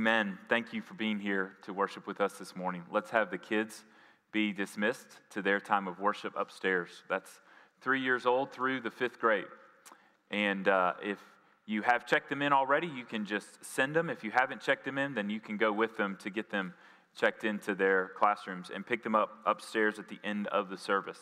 Amen. Thank you for being here to worship with us this morning. Let's have the kids be dismissed to their time of worship upstairs. That's three years old through the fifth grade. And uh, if you have checked them in already, you can just send them. If you haven't checked them in, then you can go with them to get them checked into their classrooms and pick them up upstairs at the end of the service.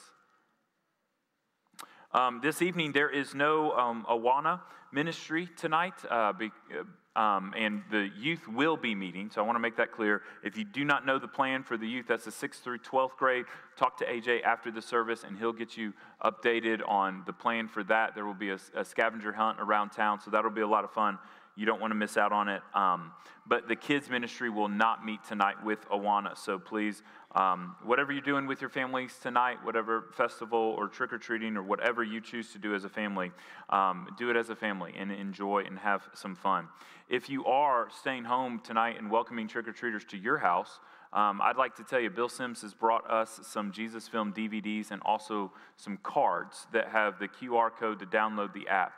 Um, this evening, there is no um, Awana ministry tonight. Uh, be, uh, um, and the youth will be meeting, so I want to make that clear. If you do not know the plan for the youth, that's the 6th through 12th grade, talk to AJ after the service, and he'll get you updated on the plan for that. There will be a, a scavenger hunt around town, so that'll be a lot of fun. You don't want to miss out on it. Um, but the kids' ministry will not meet tonight with Awana, so please um, whatever you're doing with your families tonight, whatever festival or trick or treating or whatever you choose to do as a family, um, do it as a family and enjoy and have some fun. If you are staying home tonight and welcoming trick or treaters to your house, um, I'd like to tell you, Bill Sims has brought us some Jesus Film DVDs and also some cards that have the QR code to download the app.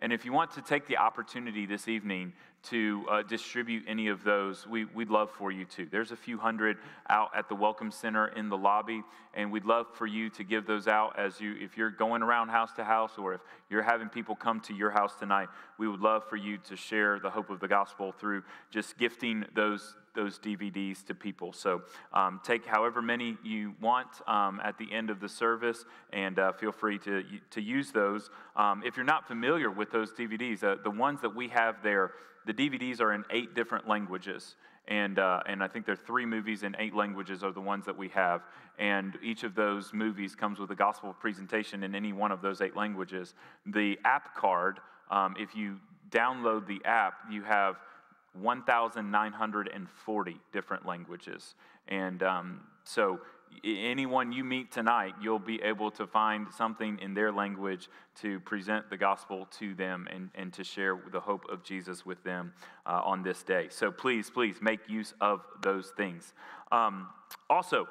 And if you want to take the opportunity this evening to uh, distribute any of those, we, would love for you to. There's a few hundred out at the Welcome Center in the lobby, and we'd love for you to give those out as you, if you're going around house to house or if you're having people come to your house tonight, we would love for you to share the hope of the gospel through just gifting those those DVDs to people. So um, take however many you want um, at the end of the service and uh, feel free to, to use those. Um, if you're not familiar with those DVDs, uh, the ones that we have there, the DVDs are in eight different languages. And, uh, and I think there are three movies in eight languages are the ones that we have. And each of those movies comes with a gospel presentation in any one of those eight languages. The app card, um, if you download the app, you have 1,940 different languages. And um, so, anyone you meet tonight, you'll be able to find something in their language to present the gospel to them and, and to share the hope of Jesus with them uh, on this day. So, please, please make use of those things. Um, also,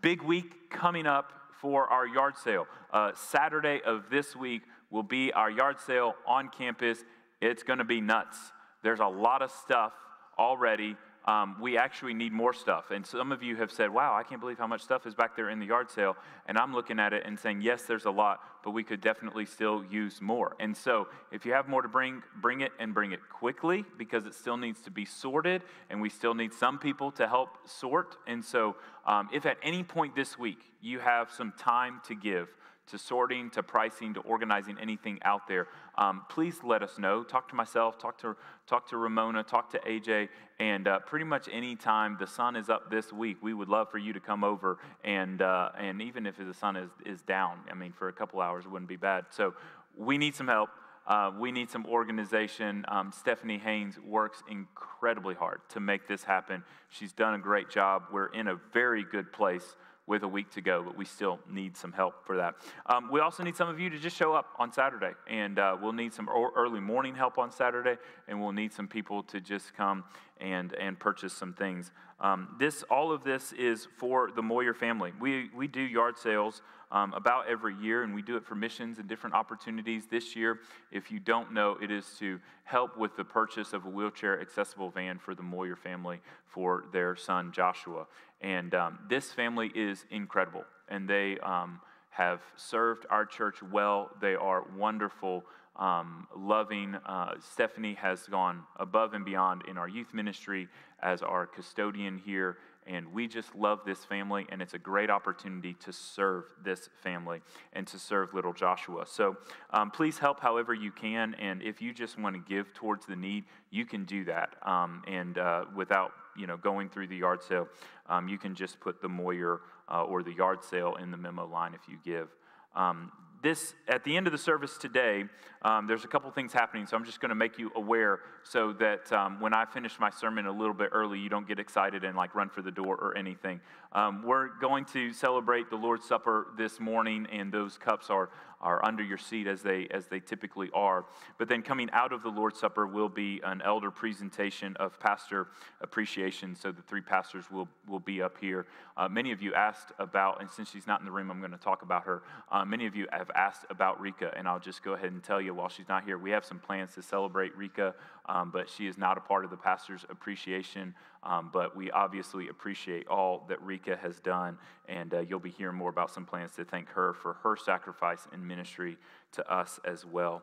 big week coming up for our yard sale. Uh, Saturday of this week will be our yard sale on campus. It's going to be nuts. There's a lot of stuff already. Um, we actually need more stuff. And some of you have said, wow, I can't believe how much stuff is back there in the yard sale. And I'm looking at it and saying, yes, there's a lot, but we could definitely still use more. And so if you have more to bring, bring it and bring it quickly because it still needs to be sorted and we still need some people to help sort. And so um, if at any point this week you have some time to give, to sorting, to pricing, to organizing anything out there, um, please let us know. Talk to myself, talk to, talk to Ramona, talk to AJ, and uh, pretty much any time the sun is up this week, we would love for you to come over. And, uh, and even if the sun is, is down, I mean, for a couple hours, it wouldn't be bad. So we need some help. Uh, we need some organization. Um, Stephanie Haynes works incredibly hard to make this happen. She's done a great job. We're in a very good place with a week to go, but we still need some help for that. Um, we also need some of you to just show up on Saturday, and uh, we'll need some early morning help on Saturday, and we'll need some people to just come and, and purchase some things. Um, this, all of this is for the Moyer family. We, we do yard sales um, about every year, and we do it for missions and different opportunities. This year, if you don't know, it is to help with the purchase of a wheelchair accessible van for the Moyer family for their son Joshua. And um, this family is incredible, and they um, have served our church well. They are wonderful, um, loving. Uh, Stephanie has gone above and beyond in our youth ministry as our custodian here and we just love this family, and it's a great opportunity to serve this family and to serve little Joshua. So um, please help however you can. And if you just want to give towards the need, you can do that. Um, and uh, without you know going through the yard sale, um, you can just put the Moyer uh, or the yard sale in the memo line if you give. Um, this at the end of the service today um, there's a couple things happening so i'm just going to make you aware so that um, when i finish my sermon a little bit early you don't get excited and like run for the door or anything. Um, we're going to celebrate the lord's supper this morning and those cups are are under your seat as they, as they typically are. But then coming out of the Lord's Supper will be an elder presentation of pastor appreciation. So the three pastors will, will be up here. Uh, many of you asked about, and since she's not in the room, I'm going to talk about her. Uh, many of you have asked about Rika, and I'll just go ahead and tell you while she's not here, we have some plans to celebrate Rika, um, but she is not a part of the pastor's appreciation. Um, but we obviously appreciate all that Rika has done, and uh, you'll be hearing more about some plans to thank her for her sacrifice and ministry to us as well.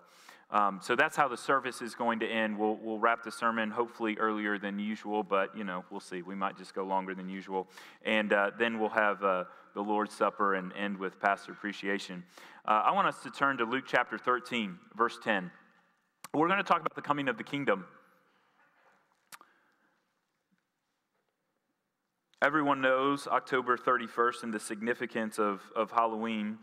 Um, so that's how the service is going to end. We'll, we'll wrap the sermon hopefully earlier than usual, but you know, we'll see. We might just go longer than usual. And uh, then we'll have uh, the Lord's Supper and end with pastor appreciation. Uh, I want us to turn to Luke chapter 13, verse 10. We're going to talk about the coming of the kingdom. Everyone knows October 31st and the significance of, of Halloween,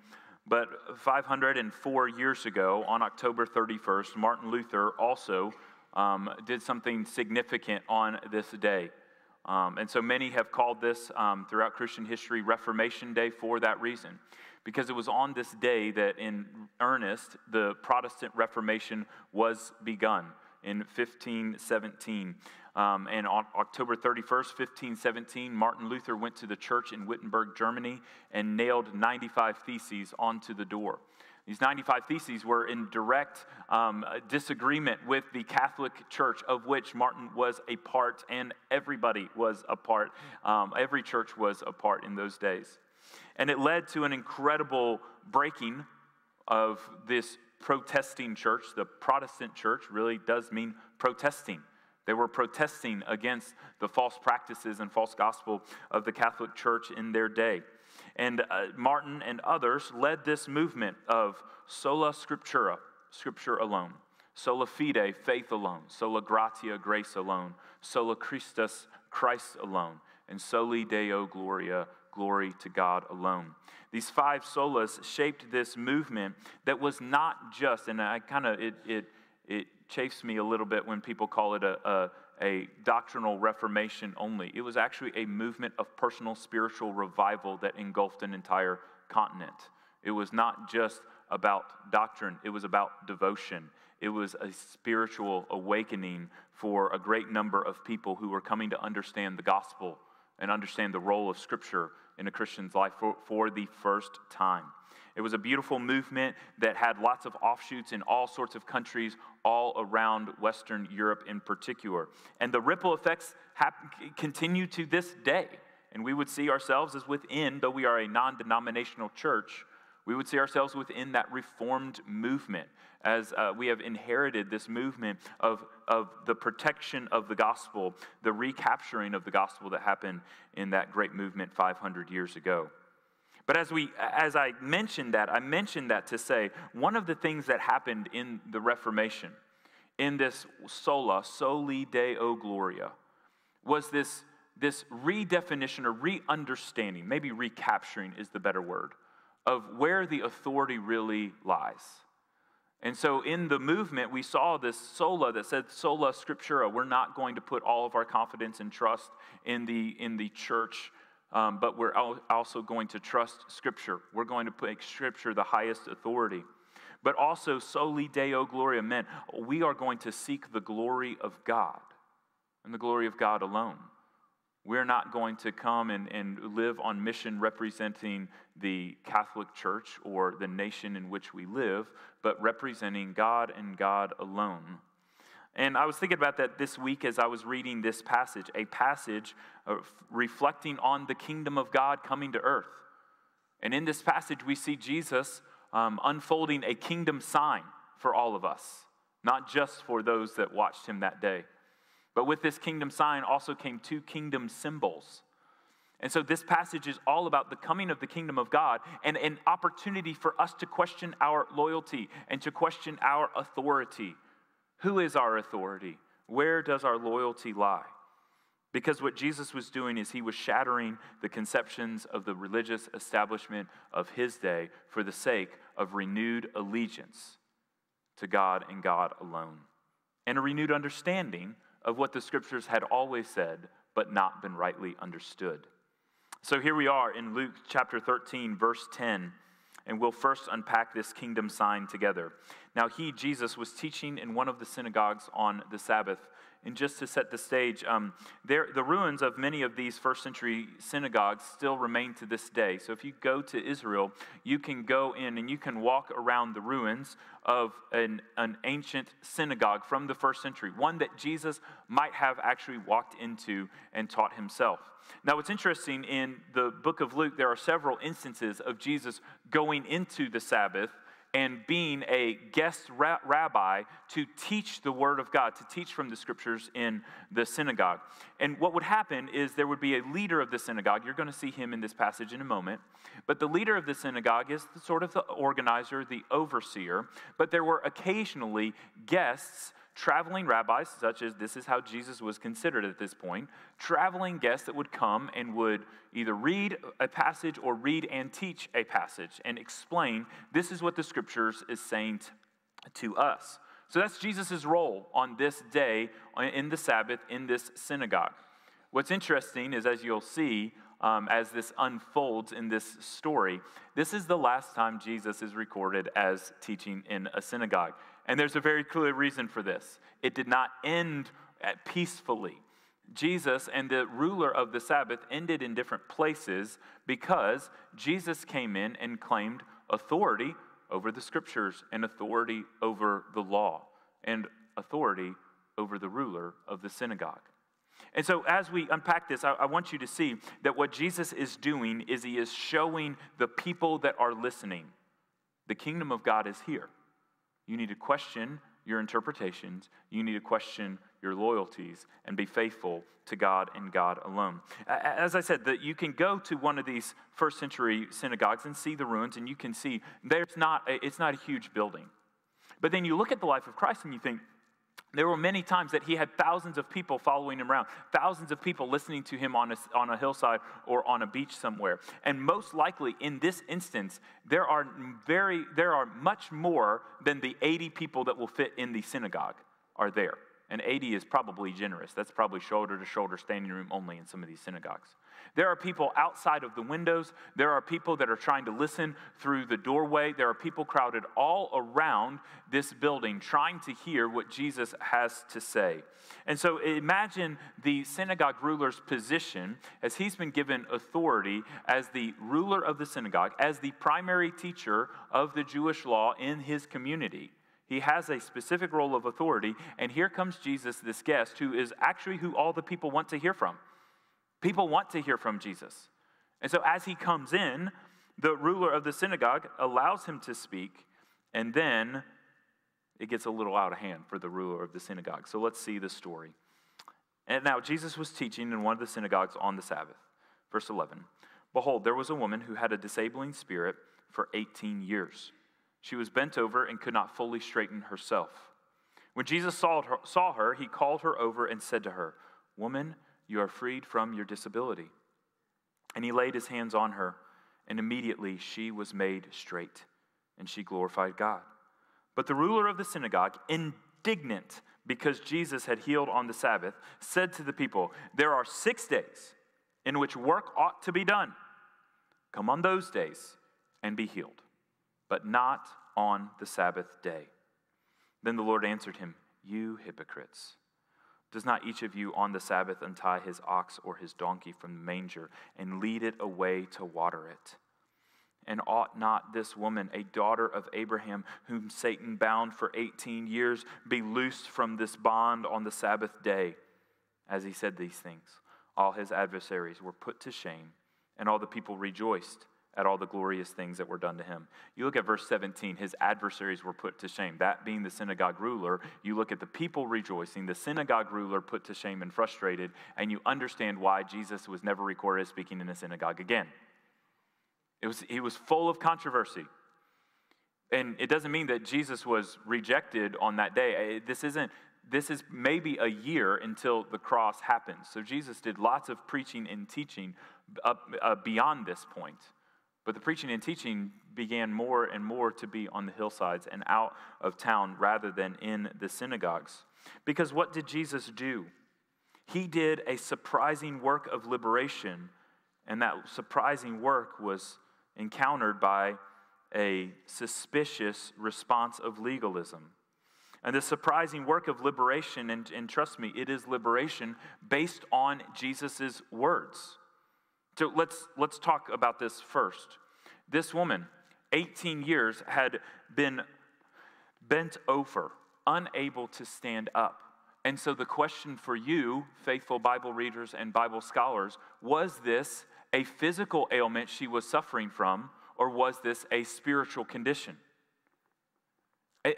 but 504 years ago, on October 31st, Martin Luther also um, did something significant on this day. Um, and so many have called this um, throughout Christian history Reformation Day for that reason, because it was on this day that, in earnest, the Protestant Reformation was begun in 1517. Um, and on October 31st, 1517, Martin Luther went to the church in Wittenberg, Germany, and nailed 95 theses onto the door. These 95 theses were in direct um, disagreement with the Catholic Church, of which Martin was a part, and everybody was a part. Um, every church was a part in those days. And it led to an incredible breaking of this protesting church. The Protestant church really does mean protesting. They were protesting against the false practices and false gospel of the Catholic Church in their day. And uh, Martin and others led this movement of sola scriptura, scripture alone, sola fide, faith alone, sola gratia, grace alone, sola Christus, Christ alone, and soli Deo gloria, glory to God alone. These five solas shaped this movement that was not just, and I kind of, it, it, it chafes me a little bit when people call it a, a, a, doctrinal reformation only. It was actually a movement of personal spiritual revival that engulfed an entire continent. It was not just about doctrine, it was about devotion. It was a spiritual awakening for a great number of people who were coming to understand the gospel and understand the role of Scripture in a Christian's life for, for the first time. It was a beautiful movement that had lots of offshoots in all sorts of countries all around Western Europe in particular. And the ripple effects continue to this day. And we would see ourselves as within, though we are a non denominational church, we would see ourselves within that reformed movement as uh, we have inherited this movement of, of the protection of the gospel, the recapturing of the gospel that happened in that great movement 500 years ago. But as, we, as I mentioned that, I mentioned that to say one of the things that happened in the Reformation, in this sola, soli deo gloria, was this, this redefinition or re understanding, maybe recapturing is the better word, of where the authority really lies. And so in the movement, we saw this sola that said sola scriptura. We're not going to put all of our confidence and trust in the, in the church um, but we're also going to trust Scripture. We're going to make Scripture the highest authority. But also, soli Deo Gloria meant we are going to seek the glory of God and the glory of God alone. We're not going to come and, and live on mission representing the Catholic Church or the nation in which we live, but representing God and God alone. And I was thinking about that this week as I was reading this passage, a passage reflecting on the kingdom of God coming to earth. And in this passage, we see Jesus um, unfolding a kingdom sign for all of us, not just for those that watched him that day. But with this kingdom sign also came two kingdom symbols. And so this passage is all about the coming of the kingdom of God and an opportunity for us to question our loyalty and to question our authority who is our authority? Where does our loyalty lie? Because what Jesus was doing is he was shattering the conceptions of the religious establishment of his day for the sake of renewed allegiance to God and God alone, and a renewed understanding of what the scriptures had always said but not been rightly understood. So here we are in Luke chapter 13, verse 10. and we'll first unpack this kingdom sign together. Now, he, Jesus, was teaching in one of the synagogues on the Sabbath. And just to set the stage, um, there, the ruins of many of these first century synagogues still remain to this day. So if you go to Israel, you can go in and you can walk around the ruins of an, an ancient synagogue from the first century, one that Jesus might have actually walked into and taught himself. Now, what's interesting in the book of Luke, there are several instances of Jesus going into the Sabbath and being a guest ra- rabbi to teach the Word of God, to teach from the Scriptures in the synagogue. And what would happen is there would be a leader of the synagogue. You're going to see him in this passage in a moment. But the leader of the synagogue is the, sort of the organizer, the overseer. But there were occasionally guests traveling rabbis, such as this is how Jesus was considered at this point, traveling guests that would come and would either read a passage or read and teach a passage and explain this is what the scriptures is saying to us. So that's Jesus' role on this day in the Sabbath in this synagogue. What's interesting is, as you'll see, um, as this unfolds in this story, this is the last time Jesus is recorded as teaching in a synagogue. And there's a very clear reason for this. It did not end peacefully. Jesus and the ruler of the Sabbath ended in different places because Jesus came in and claimed authority over the scriptures and authority over the law and authority over the ruler of the synagogue. And so, as we unpack this, I, I, want you to see that what Jesus is doing is he is showing the people that are listening the kingdom of God is here. You need to question your interpretations. You need to question your loyalties and be faithful to God and God alone. As I said, that you can go to one of these first century synagogues and see the ruins, and you can see there's not a, it's not a huge building. But then you look at the life of Christ and you think, there were many times that he had thousands of people following him around, thousands of people listening to him on a, on a hillside or on a beach somewhere. And most likely in this instance, there are, very, there are much more than the 80 people that will fit in the synagogue are there. And 80 is probably generous. That's probably shoulder to shoulder standing room only in some of these synagogues. There are people outside of the windows. There are people that are trying to listen through the doorway. There are people crowded all around this building trying to hear what Jesus has to say. And so imagine the synagogue ruler's position as he's been given authority as the ruler of the synagogue, as the primary teacher of the Jewish law in his community. He has a specific role of authority, and here comes Jesus, this guest, who is actually who all the people want to hear from. People want to hear from Jesus. And so as he comes in, the ruler of the synagogue allows him to speak, and then it gets a little out of hand for the ruler of the synagogue. So let's see the story. And now Jesus was teaching in one of the synagogues on the Sabbath. Verse 11 Behold, there was a woman who had a disabling spirit for 18 years. She was bent over and could not fully straighten herself. When Jesus saw her, saw her, he called her over and said to her, Woman, you are freed from your disability. And he laid his hands on her, and immediately she was made straight, and she glorified God. But the ruler of the synagogue, indignant because Jesus had healed on the Sabbath, said to the people, There are six days in which work ought to be done. Come on those days and be healed, but not on the Sabbath day. Then the Lord answered him, You hypocrites. Does not each of you on the Sabbath untie his ox or his donkey from the manger and lead it away to water it? And ought not this woman, a daughter of Abraham, whom Satan bound for 18 years, be loosed from this bond on the Sabbath day? As he said these things, all his adversaries were put to shame, and all the people rejoiced at all the glorious things that were done to him. You look at verse 17, his adversaries were put to shame. That being the synagogue ruler, you look at the people rejoicing, the synagogue ruler put to shame and frustrated, and you understand why Jesus was never recorded as speaking in a synagogue again. It was, he was full of controversy. And it doesn't mean that Jesus was rejected on that day. This isn't this is maybe a year until the cross happens. So Jesus did lots of preaching and teaching up, uh, beyond this point. But the preaching and teaching began more and more to be on the hillsides and out of town rather than in the synagogues. Because what did Jesus do? He did a surprising work of liberation, and that surprising work was encountered by a suspicious response of legalism. And the surprising work of liberation, and, and trust me, it is liberation based on Jesus' words. So let's, let's talk about this first. This woman, 18 years, had been bent over, unable to stand up. And so the question for you, faithful Bible readers and Bible scholars, was this a physical ailment she was suffering from, or was this a spiritual condition?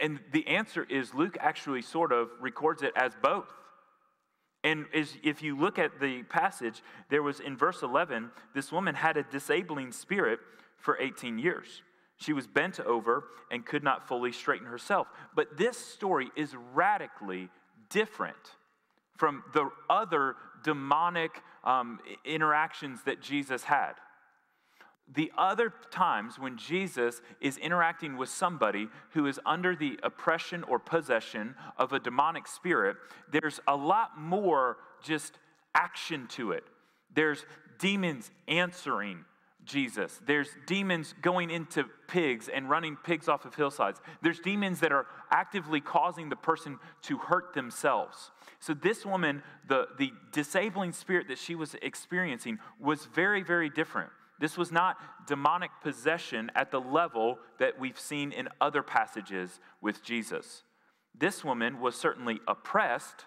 And the answer is Luke actually sort of records it as both. And if you look at the passage, there was in verse 11, this woman had a disabling spirit for 18 years. She was bent over and could not fully straighten herself. But this story is radically different from the other demonic um, interactions that Jesus had the other times when Jesus is interacting with somebody who is under the oppression or possession of a demonic spirit, there's a lot more just action to it. There's demons answering Jesus. There's demons going into pigs and running pigs off of hillsides. There's demons that are actively causing the person to hurt themselves. So, this woman, the, the disabling spirit that she was experiencing, was very, very different. This was not demonic possession at the level that we've seen in other passages with Jesus. This woman was certainly oppressed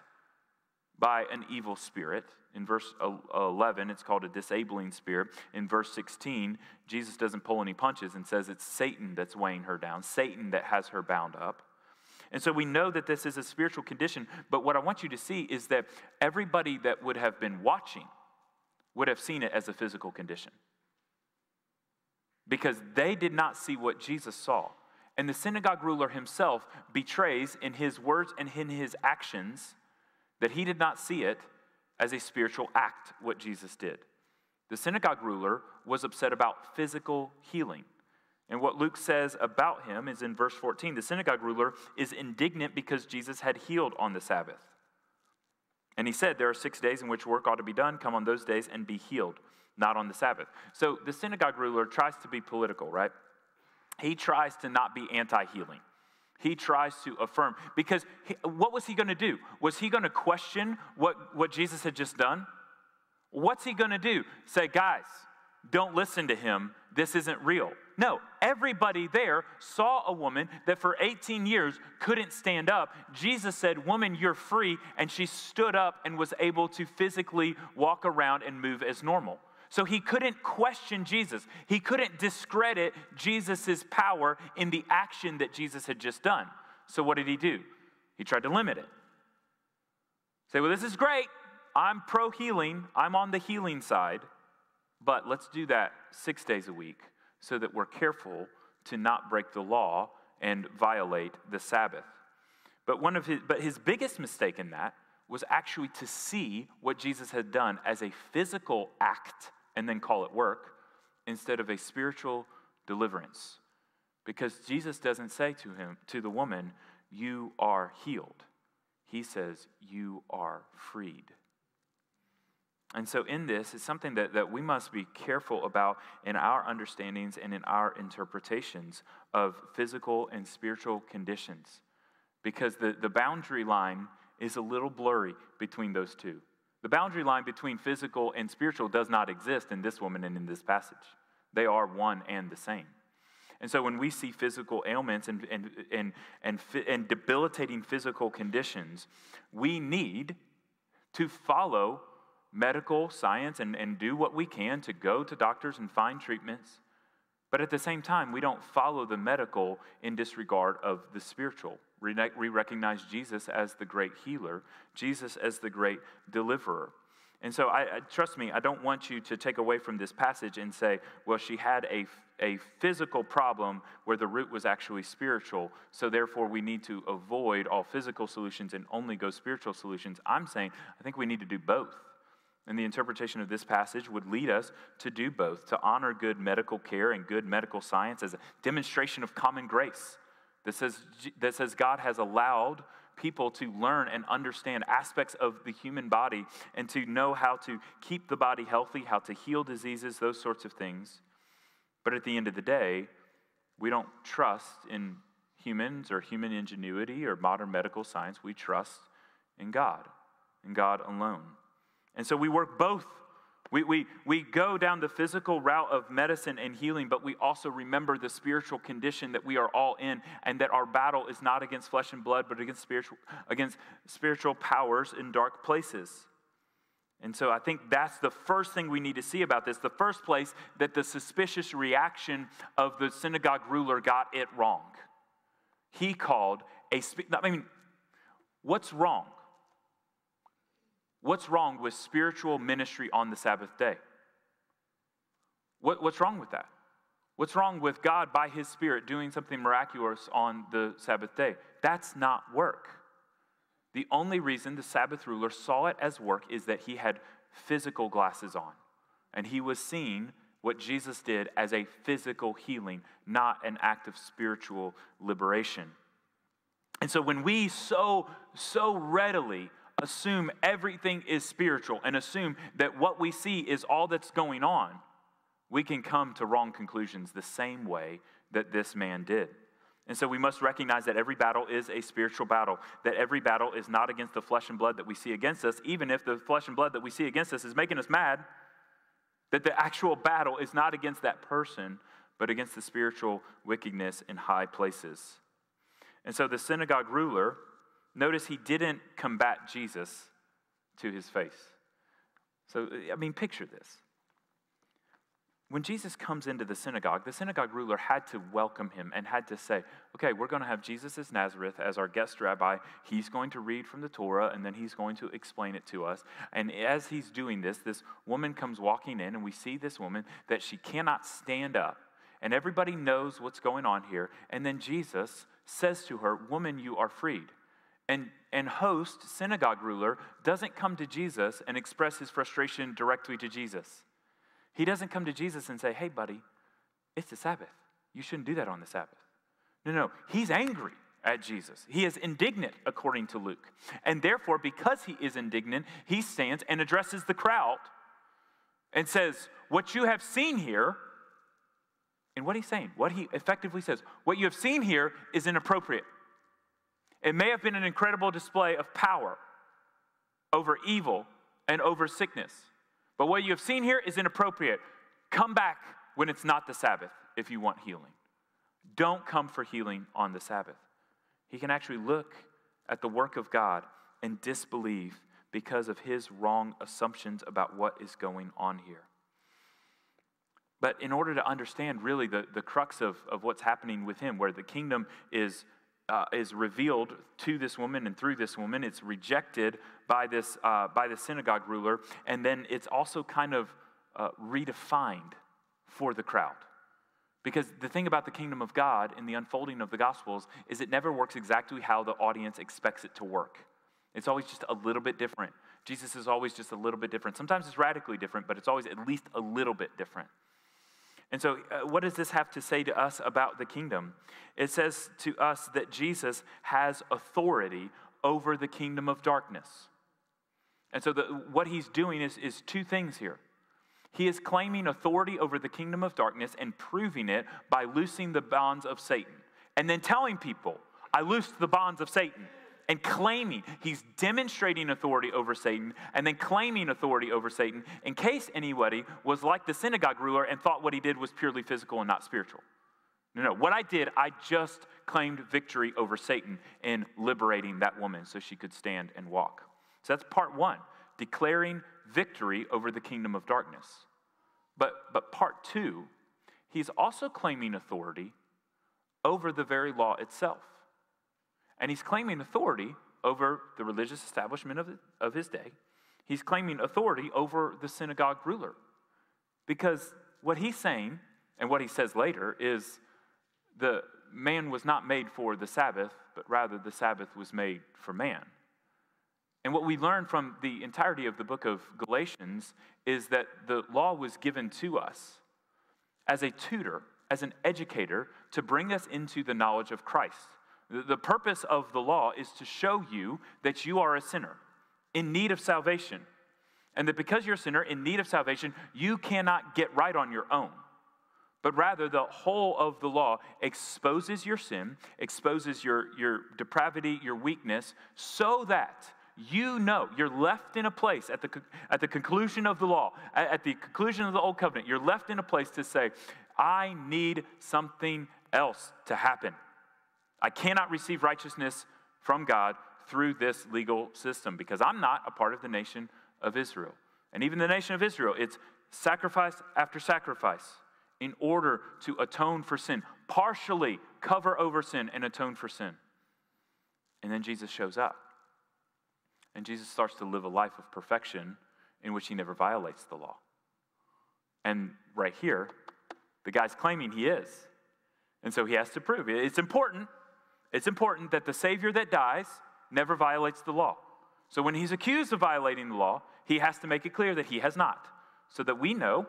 by an evil spirit. In verse 11, it's called a disabling spirit. In verse 16, Jesus doesn't pull any punches and says it's Satan that's weighing her down, Satan that has her bound up. And so we know that this is a spiritual condition, but what I want you to see is that everybody that would have been watching would have seen it as a physical condition because they did not see what Jesus saw. And the synagogue ruler himself betrays in his words and in his actions that he did not see it as a spiritual act, what Jesus did. The synagogue ruler was upset about physical healing. And what Luke says about him is in verse 14 the synagogue ruler is indignant because Jesus had healed on the Sabbath. And he said, There are six days in which work ought to be done. Come on those days and be healed not on the Sabbath. So the synagogue ruler tries to be political, right? He tries to not be anti healing. He tries to affirm. Because he, what was he going to do? Was he going to question what, what Jesus had just done? What's he going to do? Say, guys, don't listen to him. This isn't real. No, everybody there saw a woman that for 18 years couldn't stand up. Jesus said, Woman, you're free. And she stood up and was able to physically walk around and move as normal. So he couldn't question Jesus. He couldn't discredit Jesus' power in the action that Jesus had just done. So what did he do? He tried to limit it. Say, well, this is great. I'm pro healing, I'm on the healing side, but let's do that six days a week so that we're careful to not break the law and violate the Sabbath. But, one of his, but his biggest mistake in that was actually to see what Jesus had done as a physical act and then call it work instead of a spiritual deliverance. Because Jesus doesn't say to him, to the woman, you are healed. He says, you are freed. And so, in this, it's something that, that we must be careful about in our understandings and in our interpretations of physical and spiritual conditions. Because the, the boundary line is a little blurry between those two. The boundary line between physical and spiritual does not exist in this woman and in this passage. They are one and the same. And so when we see physical ailments and, and, and, and, and debilitating physical conditions, we need to follow medical science and, and do what we can to go to doctors and find treatments. But at the same time, we don't follow the medical in disregard of the spiritual. We recognize Jesus as the great healer, Jesus as the great deliverer. And so, I, I, trust me, I don't want you to take away from this passage and say, well, she had a, a physical problem where the root was actually spiritual, so therefore we need to avoid all physical solutions and only go spiritual solutions. I'm saying, I think we need to do both. And the interpretation of this passage would lead us to do both, to honor good medical care and good medical science as a demonstration of common grace that says, that says God has allowed people to learn and understand aspects of the human body and to know how to keep the body healthy, how to heal diseases, those sorts of things. But at the end of the day, We don't trust in humans or human ingenuity or modern medical science. We trust in God, in God alone. And so we work both. We, we, we go down the physical route of medicine and healing, but we also remember the spiritual condition that we are all in, and that our battle is not against flesh and blood, but against spiritual, against spiritual powers in dark places. And so I think that's the first thing we need to see about this. The first place that the suspicious reaction of the synagogue ruler got it wrong. He called a, I mean, what's wrong? What's wrong with spiritual ministry on the Sabbath day? What, what's wrong with that? What's wrong with God by His Spirit doing something miraculous on the Sabbath day? That's not work. The only reason the Sabbath ruler saw it as work is that he had physical glasses on. And he was seeing what Jesus did as a physical healing, not an act of spiritual liberation. And so when we so, so readily assume everything is spiritual and assume that what we see is all that's going on, we can come to wrong conclusions the same way that this man did. And so we must recognize that every battle is a spiritual battle, that every battle is not against the flesh and blood that we see against us, even if the flesh and blood that we see against us is making us mad, that the actual battle is not against that person, but against the spiritual wickedness in high places. And so the synagogue ruler, notice he didn't combat Jesus to his face. So, I mean, picture this. When Jesus comes into the synagogue, the synagogue ruler had to welcome him and had to say, okay, we're going to have Jesus as Nazareth as our guest rabbi. He's going to read from the Torah and then he's going to explain it to us. And as he's doing this, this woman comes walking in and we see this woman that she cannot stand up. And everybody knows what's going on here. And then Jesus says to her, Woman, you are freed. And, and host, synagogue ruler, doesn't come to Jesus and express his frustration directly to Jesus. He doesn't come to Jesus and say, hey, buddy, it's the Sabbath. You shouldn't do that on the Sabbath. No, no, he's angry at Jesus. He is indignant, according to Luke. And therefore, because he is indignant, he stands and addresses the crowd and says, What you have seen here, and what he's saying, what he effectively says, what you have seen here is inappropriate. It may have been an incredible display of power over evil and over sickness. But what you have seen here is inappropriate. Come back when it's not the Sabbath if you want healing. Don't come for healing on the Sabbath. He can actually look at the work of God and disbelieve because of his wrong assumptions about what is going on here. But in order to understand really the, the crux of, of what's happening with him, where the kingdom is uh, is revealed to this woman and through this woman. It's rejected by this uh, by the synagogue ruler, and then it's also kind of uh, redefined for the crowd. Because the thing about the kingdom of God in the unfolding of the Gospels is it never works exactly how the audience expects it to work. It's always just a little bit different. Jesus is always just a little bit different. Sometimes it's radically different, but it's always at least a little bit different. And so, uh, what does this have to say to us about the kingdom? It says to us that Jesus has authority over the kingdom of darkness. And so, the, what he's doing is, is two things here. He is claiming authority over the kingdom of darkness and proving it by loosing the bonds of Satan. And then telling people, I loosed the bonds of Satan and claiming, he's demonstrating authority over Satan and then claiming authority over Satan in case anybody was like the synagogue ruler and thought what he did was purely physical and not spiritual. No, no. What I did, I just claimed victory over Satan in liberating that woman so she could stand and walk. So that's part one, declaring victory over the kingdom of darkness. But, but part two, he's also claiming authority over the very law itself. And he's claiming authority over the religious establishment of, of his day. He's claiming authority over the synagogue ruler. Because what he's saying, and what he says later, is the man was not made for the Sabbath, but rather the Sabbath was made for man. And what we learn from the entirety of the book of Galatians is that the law was given to us as a tutor, as an educator, to bring us into the knowledge of Christ. The purpose of the law is to show you that you are a sinner in need of salvation. And that because you're a sinner in need of salvation, you cannot get right on your own. but rather the whole of the law exposes your sin, exposes your, your depravity, your weakness, so that you know you're left in a place at the, at the conclusion of the law, at, at the conclusion of the old covenant, you're left in a place to say, I need something else to happen. I cannot receive righteousness from God through this legal system because I'm not a part of the nation of Israel. And even the nation of Israel, it's sacrifice after sacrifice in order to atone for sin, partially cover over sin and atone for sin. And then Jesus shows up. And Jesus starts to live a life of perfection in which he never violates the law. And right here, the guy's claiming he is. And so he has to prove it. It's important. It's important that the Savior that dies never violates the law. So when he's accused of violating the law, he has to make it clear that he has not, so that we know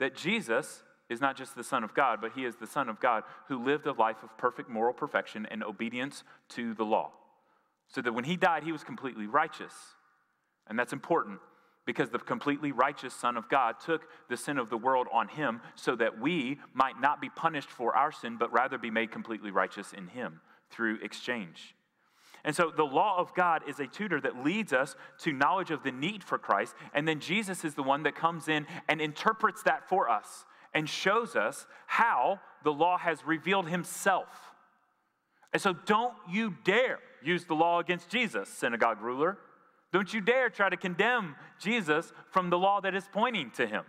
that Jesus is not just the Son of God, but he is the Son of God who lived a life of perfect moral perfection and obedience to the law. So that when he died, he was completely righteous. And that's important because the completely righteous Son of God took the sin of the world on him so that we might not be punished for our sin, but rather be made completely righteous in him through exchange. And so the law of God is a tutor that leads us to knowledge of the need for Christ. And then Jesus is the one that comes in and interprets that for us and shows us how the law has revealed himself. And so don't you dare use the law against Jesus, synagogue ruler. Don't you dare try to condemn Jesus from the law that is pointing to him.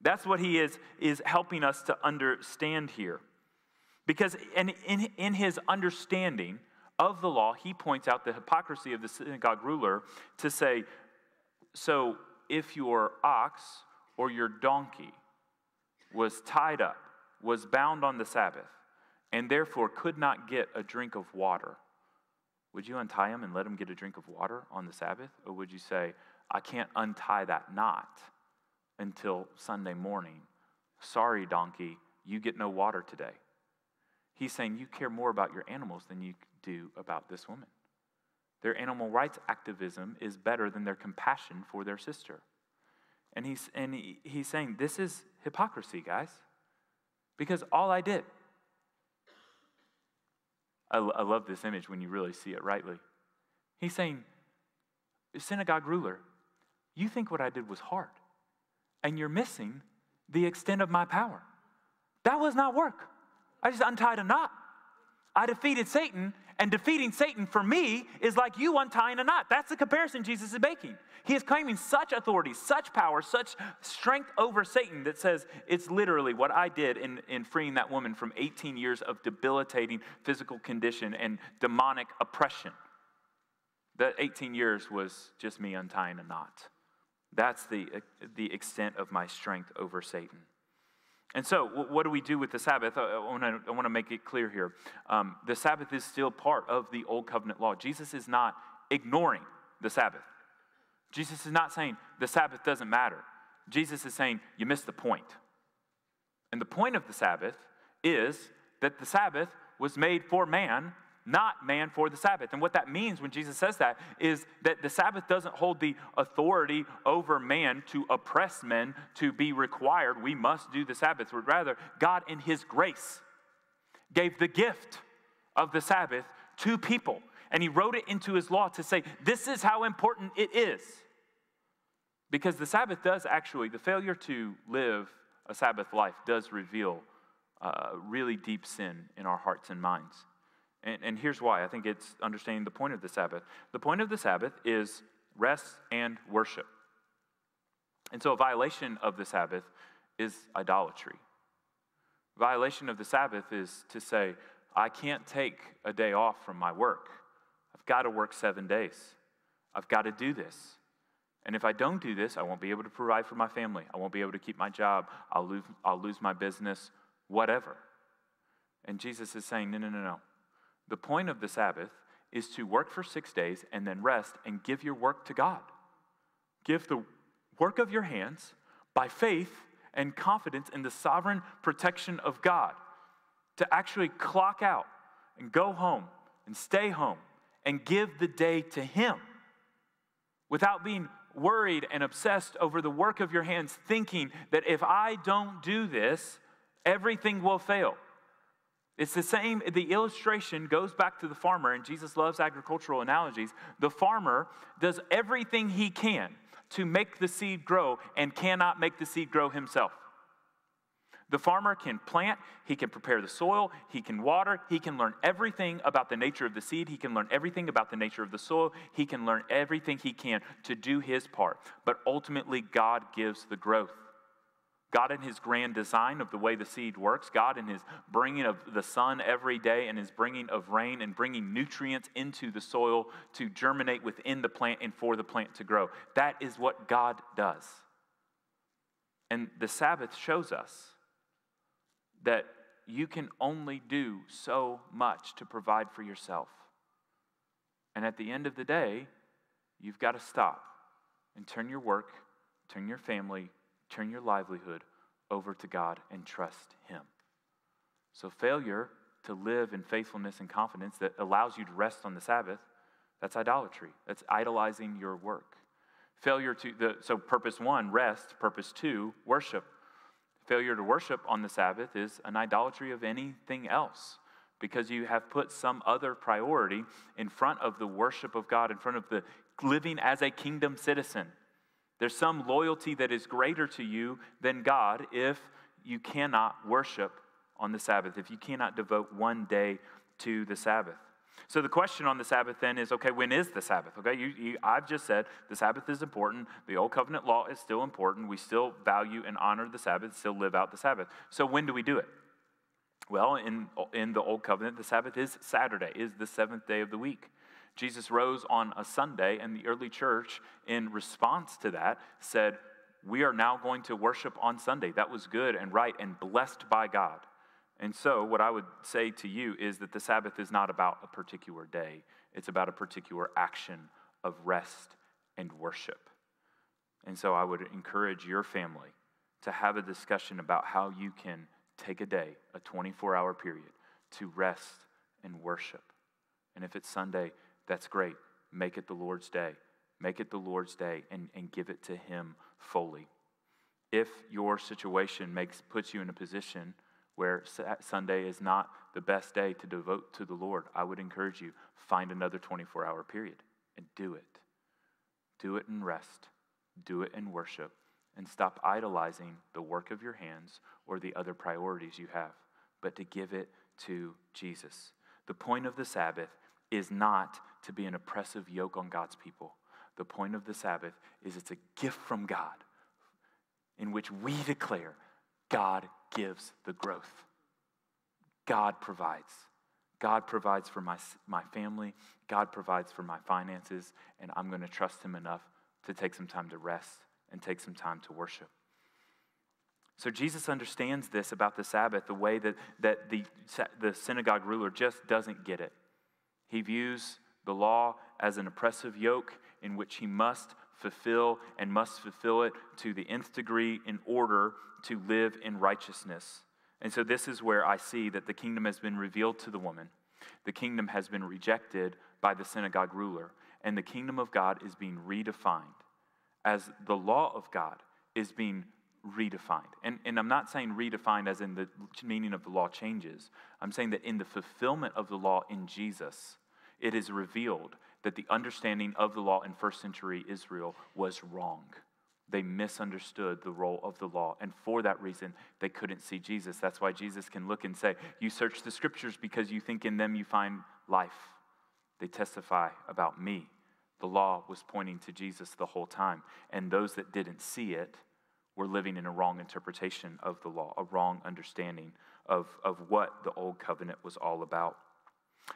That's what he is, is helping us to understand here. Because in, in, in his understanding, of the law, he points out the hypocrisy of the synagogue ruler to say, So if your ox or your donkey was tied up, was bound on the Sabbath, and therefore could not get a drink of water, would you untie him and let him get a drink of water on the Sabbath? Or would you say, I can't untie that knot until Sunday morning? Sorry, donkey, you get no water today. He's saying you care more about your animals than you do about this woman. Their animal rights activism is better than their compassion for their sister. And he's, and he, he's saying, This is hypocrisy, guys, because all I did. I, I love this image when you really see it rightly. He's saying, Synagogue ruler, you think what I did was hard, and you're missing the extent of my power. That was not work. I just untied a knot. I defeated Satan, and defeating Satan for me is like you untying a knot. That's the comparison Jesus is making. He is claiming such authority, such power, such strength over Satan that says it's literally what I did in, in freeing that woman from 18 years of debilitating physical condition and demonic oppression. That 18 years was just me untying a knot. That's the, the extent of my strength over Satan. And so, what do we do with the Sabbath? I want to, make it clear here. Um, the Sabbath is still part of the Old Covenant law. Jesus is not ignoring the Sabbath. Jesus is not saying the Sabbath doesn't matter. Jesus is saying you missed the point. And the point of the Sabbath is that the Sabbath was made for man not man for the Sabbath. And what that means when Jesus says that is that the Sabbath doesn't hold the authority over man to oppress men to be required, we must do the Sabbath. But rather, God, in His grace, gave the gift of the Sabbath to people. And He wrote it into His law to say, this is how important it is. Because the Sabbath does actually, the failure to live a Sabbath life does reveal uh, really deep sin in our hearts and minds. And, and here's why I think it's understanding the point of the Sabbath. The point of the Sabbath is rest and worship. And so a violation of the Sabbath is idolatry. Violation of the Sabbath is to say, I can't take a day off from my work. I've got to work seven days. I've got to do this. And if I don't do this, I won't be able to provide for my family. I won't be able to keep my job. I'll lose, I'll lose my business, whatever. And Jesus is saying, no, no, no, no. The point of the Sabbath is to work for six days and then rest and give your work to God. Give the work of your hands by faith and confidence in the sovereign protection of God to actually clock out and go home and stay home and give the day to Him without being worried and obsessed over the work of your hands, thinking that if I don't do this, Everything will fail. It's the same, the illustration goes back to the farmer, and Jesus loves agricultural analogies. The farmer does everything he can to make the seed grow and cannot make the seed grow himself. The farmer can plant, he can prepare the soil, he can water, he can learn everything about the nature of the seed, he can learn everything about the nature of the soil, he can learn everything he can to do his part. But ultimately, God gives the growth. God, in His grand design of the way the seed works, God, in His bringing of the sun every day and His bringing of rain and bringing nutrients into the soil to germinate within the plant and for the plant to grow. That is what God does. And the Sabbath shows us that you can only do so much to provide for yourself. And at the end of the day, you've got to stop and turn your work, turn your family, turn your livelihood over to God and trust Him. So, failure to live in faithfulness and confidence that allows you to rest on the Sabbath, that's idolatry. That's idolizing your work. Failure to, the, so purpose one, rest. Purpose two, worship. Failure to worship on the Sabbath is an idolatry of anything else because you have put some other priority in front of the worship of God, in front of the living as a kingdom citizen. There's some loyalty that is greater to you than God if you cannot worship on the Sabbath, if you cannot devote one day to the Sabbath. So the question on the Sabbath then is okay, when is the Sabbath? Okay, you, you, I've just said the Sabbath is important. The Old Covenant law is still important. We still value and honor the Sabbath, still live out the Sabbath. So when do we do it? Well, in, in the Old Covenant, the Sabbath is Saturday, is the seventh day of the week. Jesus rose on a Sunday, and the early church, in response to that, said, We are now going to worship on Sunday. That was good and right and blessed by God. And so, what I would say to you is that the Sabbath is not about a particular day, it's about a particular action of rest and worship. And so, I would encourage your family to have a discussion about how you can take a day, a 24 hour period, to rest and worship. And if it's Sunday, that's great. Make it the Lord's day. Make it the Lord's day and, and give it to Him fully. If your situation makes, puts you in a position where Sunday is not the best day to devote to the Lord, I would encourage you find another 24 hour period and do it. Do it in rest, do it in worship, and stop idolizing the work of your hands or the other priorities you have, but to give it to Jesus. The point of the Sabbath is not to be an oppressive yoke on God's people. The point of the Sabbath is it's a gift from God in which we declare God gives the growth. God provides. God provides for my, my family. God provides for my finances. And I'm going to trust Him enough to take some time to rest and take some time to worship. So Jesus understands this about the Sabbath the way that, that the, the synagogue ruler just doesn't get it. He views the law as an oppressive yoke in which he must fulfill and must fulfill it to the nth degree in order to live in righteousness. And so, this is where I see that the kingdom has been revealed to the woman, the kingdom has been rejected by the synagogue ruler, and the kingdom of God is being redefined as the law of God is being redefined. And, and I'm not saying redefined as in the meaning of the law changes. I'm saying that in the fulfillment of the law in Jesus, it is revealed that the understanding of the law in first century Israel was wrong. They misunderstood the role of the law, and for that reason, they couldn't see Jesus. That's why Jesus can look and say, You search the scriptures because you think in them you find life. They testify about me. The law was pointing to Jesus the whole time, and those that didn't see it were living in a wrong interpretation of the law, a wrong understanding of, of what the old covenant was all about.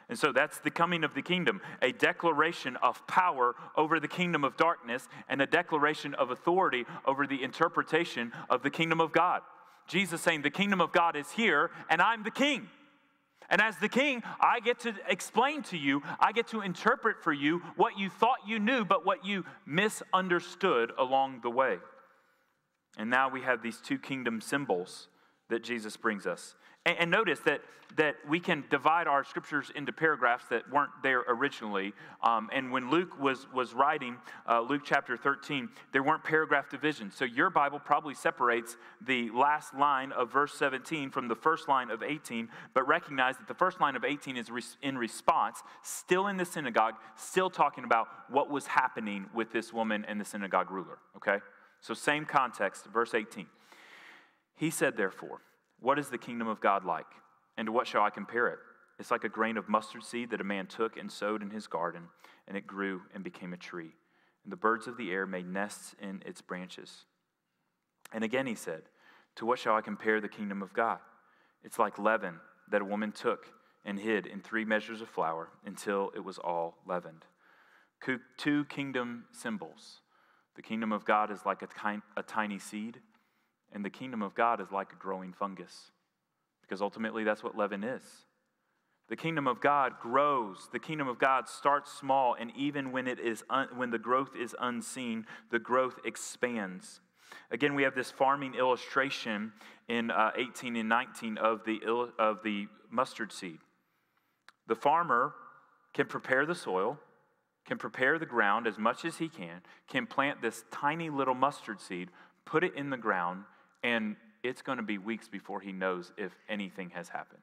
And so that's the coming of the kingdom, a declaration of power over the kingdom of darkness and a declaration of authority over the interpretation of the kingdom of God. Jesus saying, The kingdom of God is here, and I'm the king. And as the king, I get to explain to you, I get to interpret for you what you thought you knew, but what you misunderstood along the way. And now we have these two kingdom symbols that Jesus brings us. And, and, notice that, that we can divide our scriptures into paragraphs that weren't there originally. Um, and when Luke was, was writing, uh, Luke chapter 13, there weren't paragraph divisions. So your Bible probably separates the last line of verse 17 from the first line of 18, but recognize that the first line of 18 is in response, still in the synagogue, still talking about what was happening with this woman and the synagogue ruler. Okay? So, same context, verse 18. He said, therefore, What is the kingdom of God like? And to what shall I compare it? It's like a grain of mustard seed that a man took and sowed in his garden, and it grew and became a tree. And the birds of the air made nests in its branches. And again he said, To what shall I compare the kingdom of God? It's like leaven that a woman took and hid in three measures of flour until it was all leavened. Two kingdom symbols. The kingdom of God is like a, tiny seed, and the kingdom of God is like a growing fungus, because ultimately that's what leaven is. The kingdom of God grows. The kingdom of God starts small, and even when, it is un, when the growth is unseen, the growth expands. Again, we have this farming illustration in uh, 18 and 19 of the, of the mustard seed. The farmer can prepare the soil, can prepare the ground as much as he can, can plant this tiny little mustard seed, put it in the ground, and it's going to be weeks before he knows if anything has happened.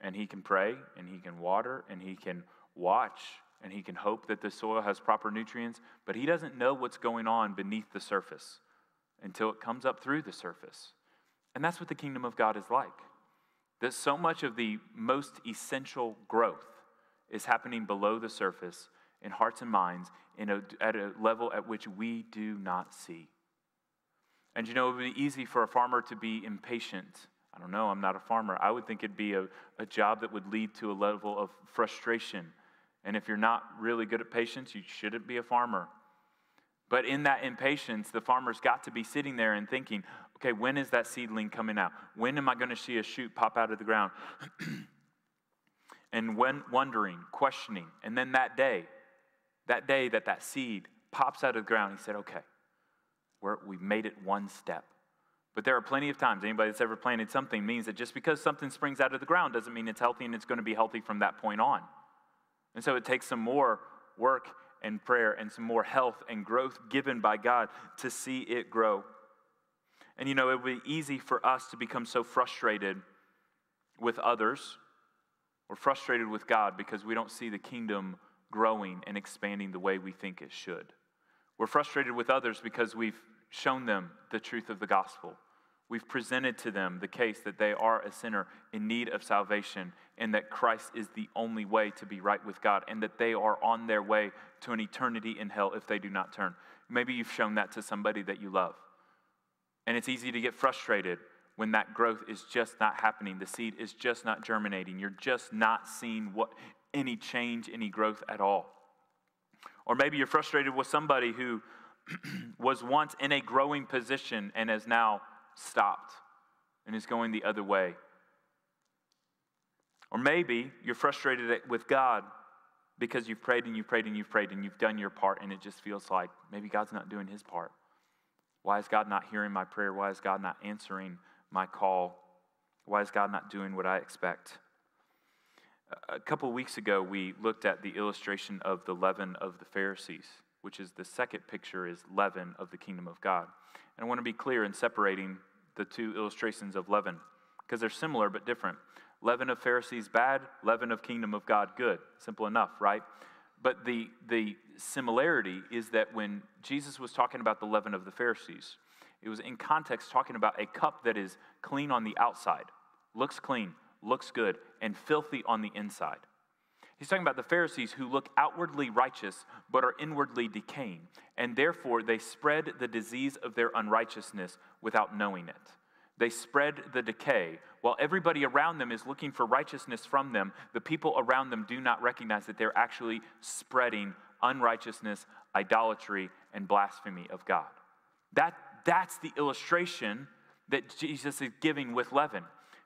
And he can pray, and he can water, and he can watch, and he can hope that the soil has proper nutrients, but he doesn't know what's going on beneath the surface until it comes up through the surface. And that's what the kingdom of God is like. That so much of the most essential growth is happening below the surface in hearts and minds in a, at a level at which we do not see. And you know, it would be easy for a farmer to be impatient. I don't know, I'm not a farmer. I would think it'd be a, a job that would lead to a level of frustration. And if you're not really good at patience, you shouldn't be a farmer. But in that impatience, the farmer's got to be sitting there and thinking, okay, when is that seedling coming out? When am I going to see a shoot pop out of the ground? and when wondering, questioning. And then that day, that day that that seed pops out of the ground, he said, okay, we're, we've made it one step. But there are plenty of times, anybody that's ever planted something means that just because something springs out of the ground doesn't mean it's healthy and it's going to be healthy from that point on. And so it takes some more work and prayer and some more health and growth given by God to see it grow. And you know, it would be easy for us to become so frustrated with others or frustrated with God because we don't see the kingdom growing and expanding the way we think it should. We're frustrated with others because we've shown them the truth of the gospel. We've presented to them the case that they are a sinner in need of salvation and that Christ is the only way to be right with God and that they are on their way to an eternity in hell if they do not turn. Maybe you've shown that to somebody that you love. And it's easy to get frustrated when that growth is just not happening. The seed is just not germinating. You're just not seeing what any change, any growth at all. Or maybe you're frustrated with somebody who was once in a growing position and has now stopped and is going the other way. Or maybe you're frustrated with God because you've prayed and you've prayed and you've prayed and you've done your part and it just feels like maybe God's not doing his part. Why is God not hearing my prayer? Why is God not answering my call? Why is God not doing what I expect? A couple weeks ago, we looked at the illustration of the leaven of the Pharisees, which is the second picture is leaven of the kingdom of God. And I want to be clear in separating the two illustrations of leaven because they're similar but different. Leaven of Pharisees bad, leaven of kingdom of God good. Simple enough, right? But the, the similarity is that when Jesus was talking about the leaven of the Pharisees, it was in context talking about a cup that is clean on the outside, looks clean, looks good, and filthy on the inside. He's talking about the Pharisees who look outwardly righteous but are inwardly decaying, and therefore they spread the disease of their unrighteousness without knowing it. They spread the decay. While everybody around them is looking for righteousness from them, the people around them do not recognize that they're actually spreading unrighteousness, idolatry, and blasphemy of God. That, that's the illustration that Jesus is giving with leaven.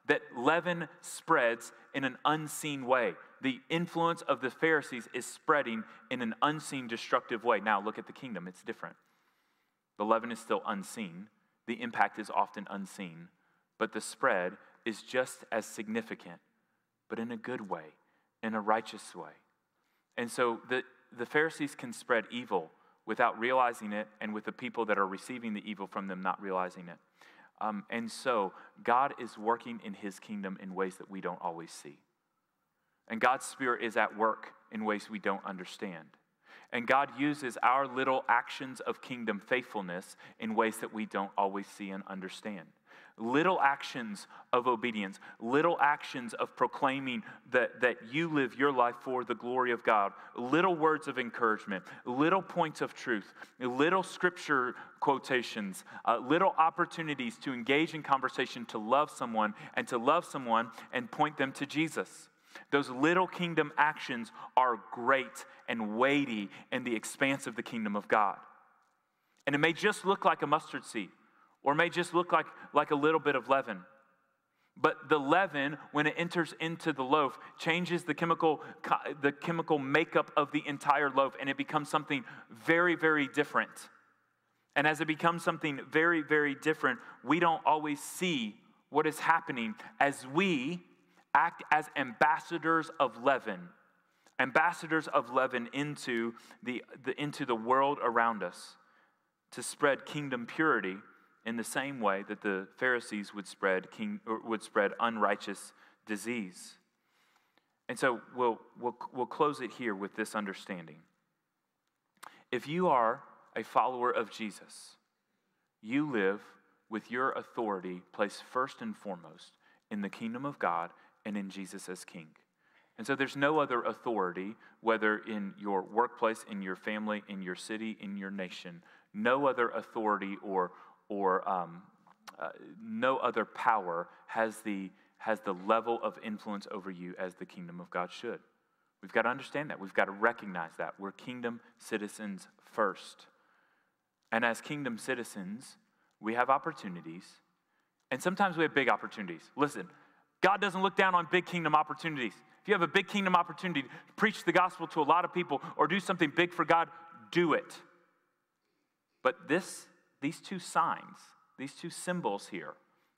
That leaven spreads in an unseen way. The influence of the Pharisees is spreading in an unseen, destructive way. Now, look at the kingdom, it's different. The leaven is still unseen, the impact is often unseen, but the spread is just as significant, but in a good way, in a righteous way. And so the, the Pharisees can spread evil without realizing it, and with the people that are receiving the evil from them not realizing it. Um, and so God is working in his kingdom in ways that we don't always see. And God's Spirit is at work in ways we don't understand. And God uses our little actions of kingdom faithfulness in ways that we don't always see and understand little actions of obedience, little actions of proclaiming that, that you live your life for the glory of God, little words of encouragement, little points of truth, little scripture quotations, uh, little opportunities to engage in conversation, to love someone, and to love someone and point them to Jesus. Those little kingdom actions are great and weighty in the expanse of the kingdom of God. And it may just look like a mustard seed or may just look like, like a little bit of leaven. But the leaven, when it enters into the loaf, changes the chemical, the chemical makeup of the entire loaf, and it becomes something very, very different. And as it becomes something very, very different, we don't always see what is happening as we act as ambassadors of leaven, ambassadors of leaven into the, the, into the world around us to spread kingdom purity in the same way that the Pharisees would spread, king, would spread unrighteous disease. And so we'll, we'll, we'll close it here with this understanding. If you are a follower of Jesus, you live with your authority placed first and foremost in the kingdom of God and in Jesus as King. And so there's no other authority, whether in your workplace, in your family, in your city, in your nation, no other authority or, or um, uh, no other power has the, has the level of influence over you as the kingdom of God should. We've got to understand that. We've got to recognize that. We're kingdom citizens first. And as kingdom citizens, we have opportunities, and sometimes we have big opportunities. Listen, God doesn't look down on big kingdom opportunities. If you have a big kingdom opportunity to preach the gospel to a lot of people or do something big for God, do it. But this these two signs, these two symbols here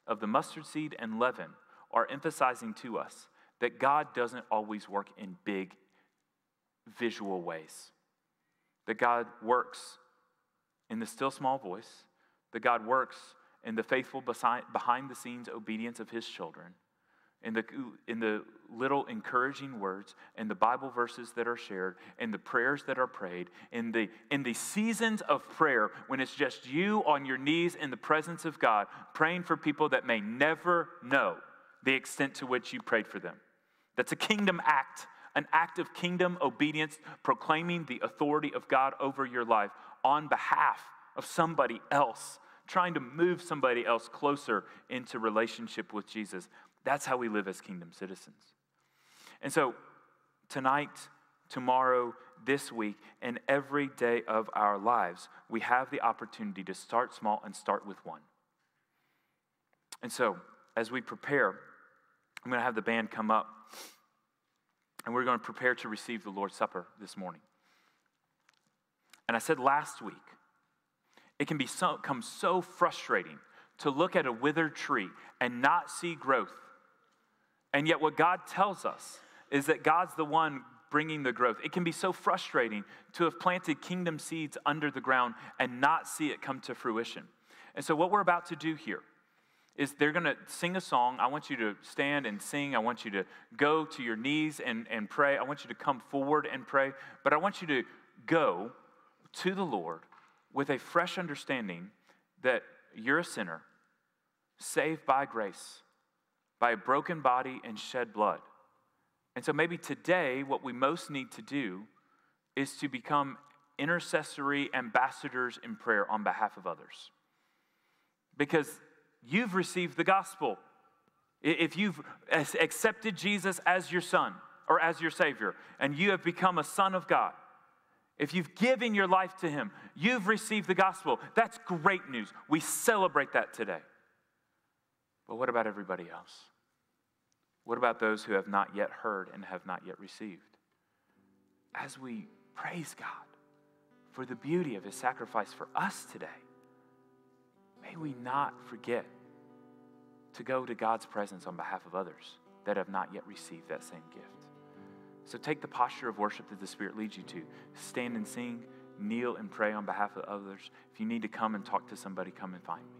of the mustard seed and leaven, are emphasizing to us that God doesn't always work in big visual ways. That God works in the still small voice, that God works in the faithful behind the scenes obedience of his children in the, in the little encouraging words, in the Bible verses that are shared, in the prayers that are prayed, in the, in the seasons of prayer when it's just you on your knees in the presence of God, praying for people that may never know the extent to which you prayed for them. That's a kingdom act, an act of kingdom obedience, proclaiming the authority of God over your life on behalf of somebody else, trying to move somebody else closer into relationship with Jesus. That's how we live as kingdom citizens. And so, tonight, tomorrow, this week, and every day of our lives, we have the opportunity to start small and start with one. And so, as we prepare, I'm going to have the band come up, and we're going to prepare to receive the Lord's Supper this morning. And I said last week, it can become so frustrating to look at a withered tree and not see growth and yet, what God tells us is that God's the one bringing the growth. It can be so frustrating to have planted kingdom seeds under the ground and not see it come to fruition. And so, what we're about to do here is they're going to sing a song. I want you to stand and sing. I want you to go to your knees and, and pray. I want you to come forward and pray. But I want you to go to the Lord with a fresh understanding that you're a sinner, saved by grace by a broken body and shed blood. And so maybe today, what we most need to do is to become intercessory ambassadors in prayer on behalf of others. Because you've received the gospel. If you've accepted Jesus as your son or as your savior, and you have become a son of God, if you've given your life to him, you've received the gospel. That's great news. We celebrate that today. But what about everybody else? What about those who have not yet heard and have not yet received? As we praise God for the beauty of his sacrifice for us today, may we not forget to go to God's presence on behalf of others that have not yet received that same gift. So take the posture of worship that the Spirit leads you to. Stand and sing, kneel and pray on behalf of others. If you need to come and talk to somebody, come and find me.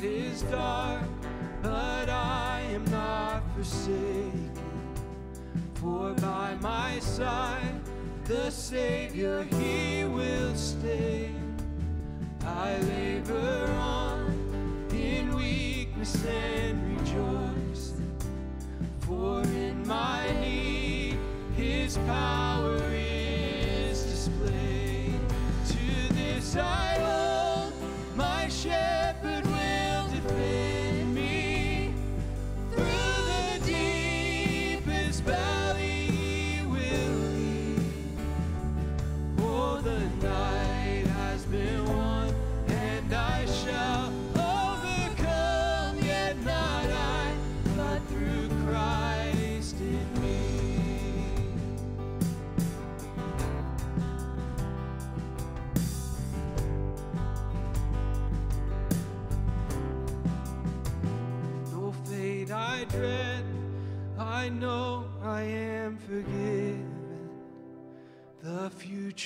night is dark, but I am not forsaken. For by my side, the Savior, He will stay. I labor on in weakness and rejoice. For in my need, His power is displayed. To this I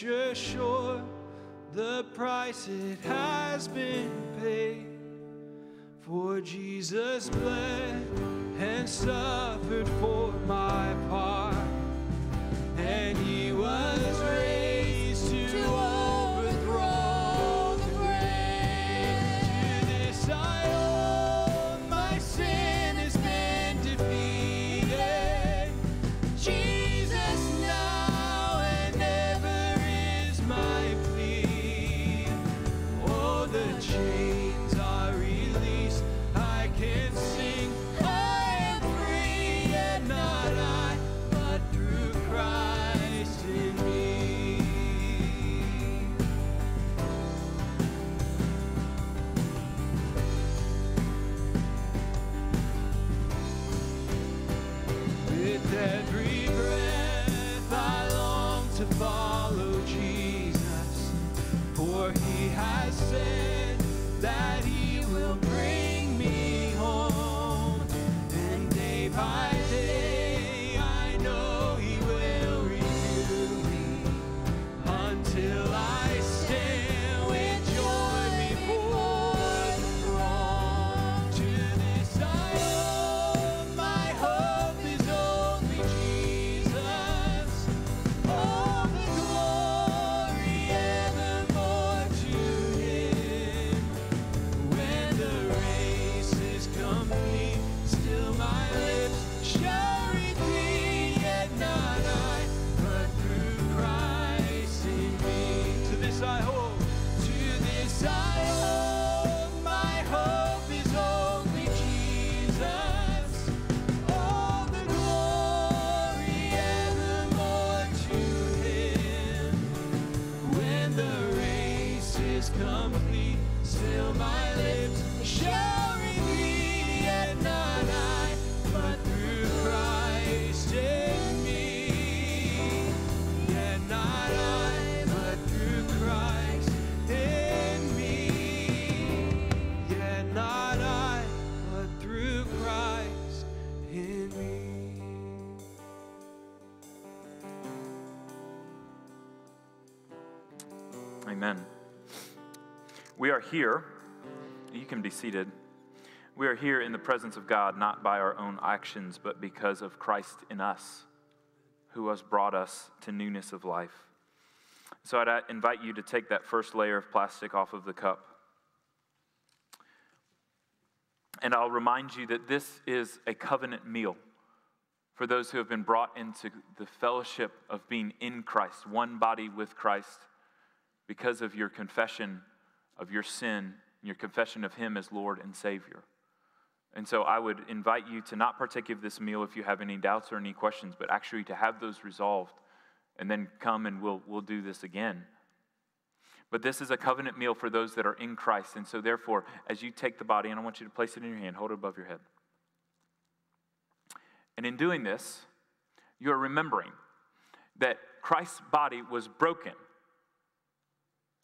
future sure, the price it has been paid. For Jesus bled and suffered for my part, and he was raised here. You can be seated. We are here in the presence of God not by our own actions, but because of Christ in us, who has brought us to newness of life. So I'd uh, invite you to take that first layer of plastic off of the cup. And I'll remind you that this is a covenant meal for those who have been brought into the fellowship of being in Christ, one body with Christ, because of your confession of your sin, and your confession of Him as Lord and Savior. And so I would invite you to not partake of this meal if you have any doubts or any questions, but actually to have those resolved and then come and we'll, we'll do this again. But this is a covenant meal for those that are in Christ. And so, therefore, as you take the body, and I want you to place it in your hand, hold it above your head. And in doing this, you are remembering that Christ's body was broken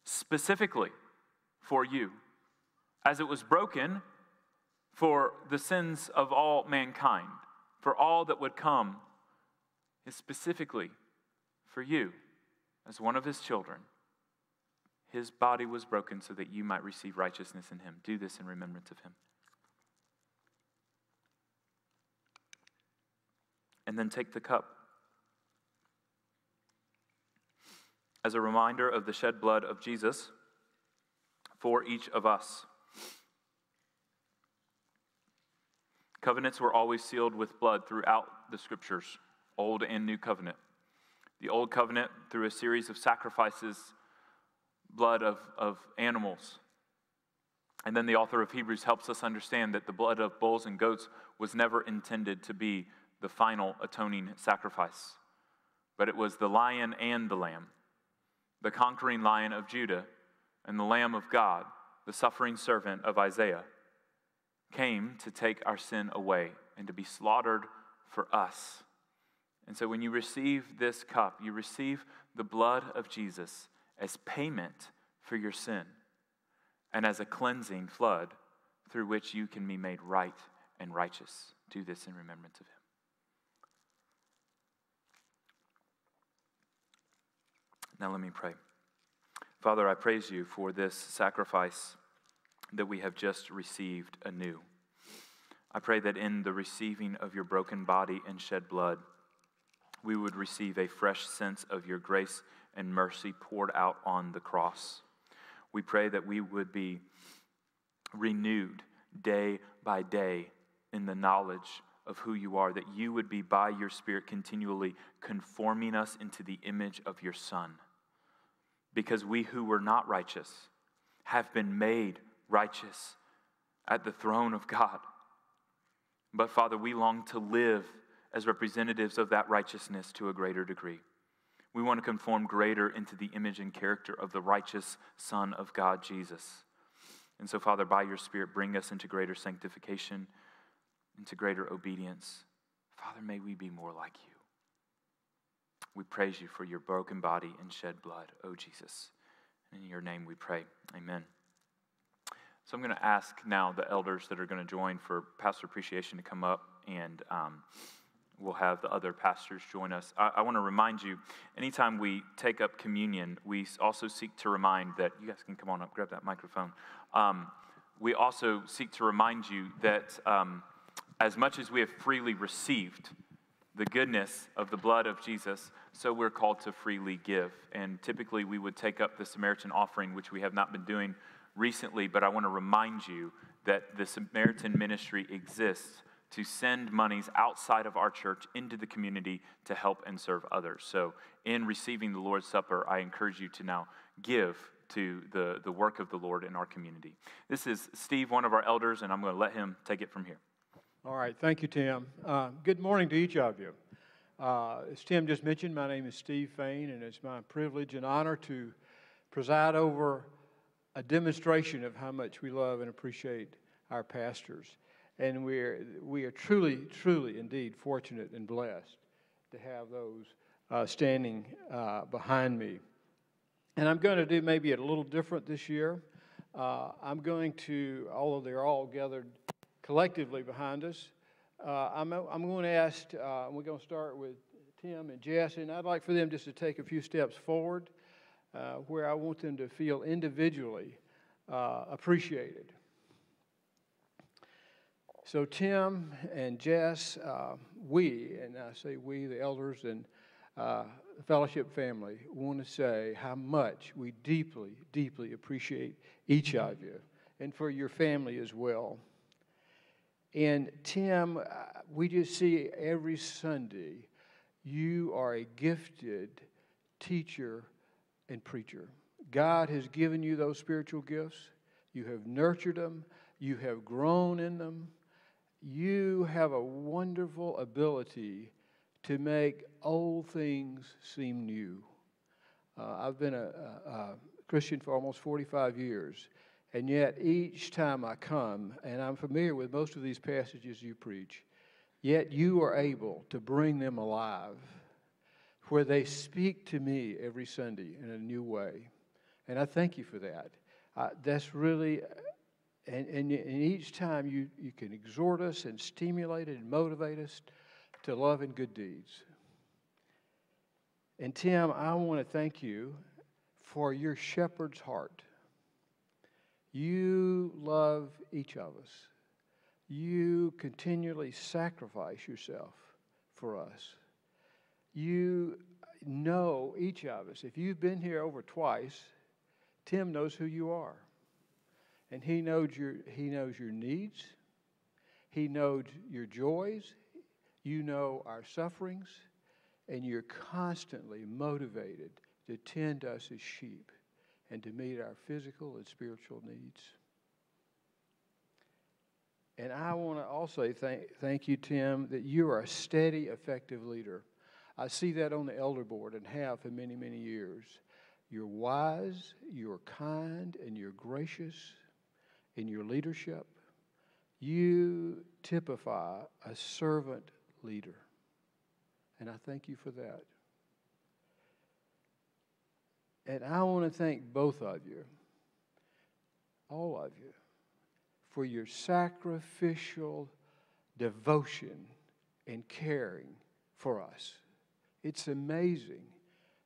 specifically for you, as it was broken for the sins of all mankind, for all that would come, is specifically for you as one of his children. His body was broken so that you might receive righteousness in him. Do this in remembrance of him. and then take the cup. As a reminder of the shed blood of Jesus for each of us. Covenants were always sealed with blood throughout the scriptures, Old and New Covenant. The Old Covenant, through a series of sacrifices, blood of, of animals. And then the author of Hebrews helps us understand that the blood of bulls and goats was never intended to be the final atoning sacrifice. But it was the lion and the lamb, the conquering lion of Judah and the Lamb of God, the suffering servant of Isaiah, came to take our sin away and to be slaughtered for us. And so when you receive this cup, you receive the blood of Jesus as payment for your sin and as a cleansing flood through which you can be made right and righteous. Do this in remembrance of him. Now let me pray. Father, I praise you for this sacrifice that we have just received anew. I pray that in the receiving of your broken body and shed blood, we would receive a fresh sense of your grace and mercy poured out on the cross. We pray that we would be renewed day by day in the knowledge of who you are, that you would be by your Spirit continually conforming us into the image of your Son because we who were not righteous have been made righteous at the throne of God. But Father, we long to live as representatives of that righteousness to a greater degree. We want to conform greater into the image and character of the righteous Son of God, Jesus. And so, Father, by your Spirit, bring us into greater sanctification, into greater obedience. Father, may we be more like you. We praise you for your broken body and shed blood, oh Jesus. In your name we pray. Amen. So I'm going to ask now the elders that are going to join for pastor appreciation to come up, and um, we'll have the other pastors join us. I, I want to remind you anytime we take up communion, we also seek to remind that you guys can come on up, grab that microphone. Um, we also seek to remind you that um, as much as we have freely received, the goodness of the blood of Jesus, so we're called to freely give. And typically we would take up the Samaritan offering, which we have not been doing recently, but I want to remind you that the Samaritan ministry exists to send monies outside of our church into the community to help and serve others. So, in receiving the Lord's Supper, I encourage you to now give to the, the work of the Lord in our community. This is Steve, one of our elders, and I'm going to let him take it from here. All right, thank you, Tim. Uh, good morning to each of you. Uh, as Tim just mentioned, my name is Steve Fain, and it's my privilege and honor to preside over a demonstration of how much we love and appreciate our pastors. And we are, we are truly, truly, indeed fortunate and blessed to have those uh, standing uh, behind me. And I'm going to do maybe a little different this year. Uh, I'm going to, although they're all gathered collectively behind us. Uh, I'm, I'm going to ask, uh, we're going to start with Tim and Jess, and I'd like for them just to take a few steps forward. uh, where I want them to feel individually uh, appreciated. So, Tim and Jess, uh, we, and I say we, the elders and the fellowship family, want to say how much we deeply, deeply appreciate each of you and for your family as well. And Tim, uh, we just see every Sunday you are a gifted teacher and preacher. God has given you those spiritual gifts. You have nurtured them, you have grown in them. You have a wonderful ability to make old things seem new. Uh, I've been a, a, a Christian for almost 45 years, and yet each time I come, and I'm familiar with most of these passages you preach, yet you are able to bring them alive where they speak to me every Sunday in a new way. And I thank you for that. Uh, that's really, and, and, and each time you, you can exhort us and stimulate and motivate us to love and good deeds. And Tim, I want to thank you for your shepherd's heart. You love each of us. You continually sacrifice yourself for us. You know each of us. If you've been here over twice, Tim knows who you are. And he knows your, he knows your needs. He knows your joys. You know our sufferings. And you're constantly motivated to tend us as sheep and to meet our physical and spiritual needs. And I want to also thank, thank you, Tim, that you are a steady, effective leader. I see that on the elder board and have for many, many years. You're wise, you're kind, and you're gracious in your leadership. You typify a servant leader. And I thank you for that. And I want to thank both of you, all of you, for your sacrificial devotion and caring for us. It's amazing.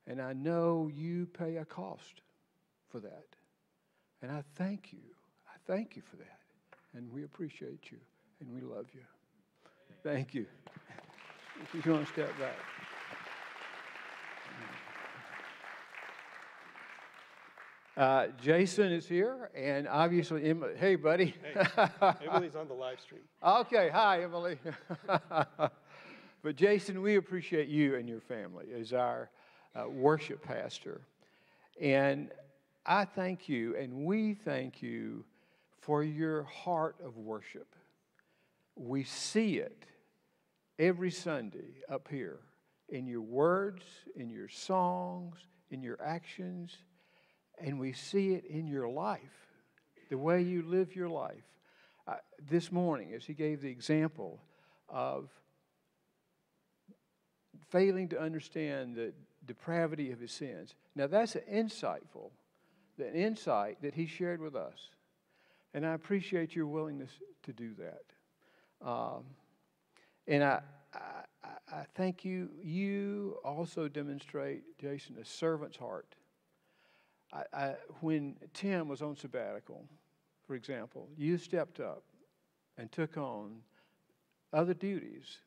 And I know you pay a cost for that. And I thank you. I thank you for that. And we appreciate you and we love you. Thank you. If you want to step back. Uh, Jason is here, and obviously, Emily. Hey, buddy. Hey, Emily's on the live stream. okay, hi, Emily. but Jason, we appreciate you and your family as our uh, worship pastor, and I thank you, and we thank you for your heart of worship. We see it every Sunday up here in your words, in your songs, in your actions and we see it in your life, the way you live your life. Uh, this morning, as he gave the example of failing to understand the depravity of his sins. Now, that's an insightful, the insight that he shared with us. And I appreciate your willingness to do that. Um, and I, I, I thank you. You also demonstrate, Jason, a servant's heart. I, I, when Tim was on sabbatical, for example, you stepped up and took on other duties.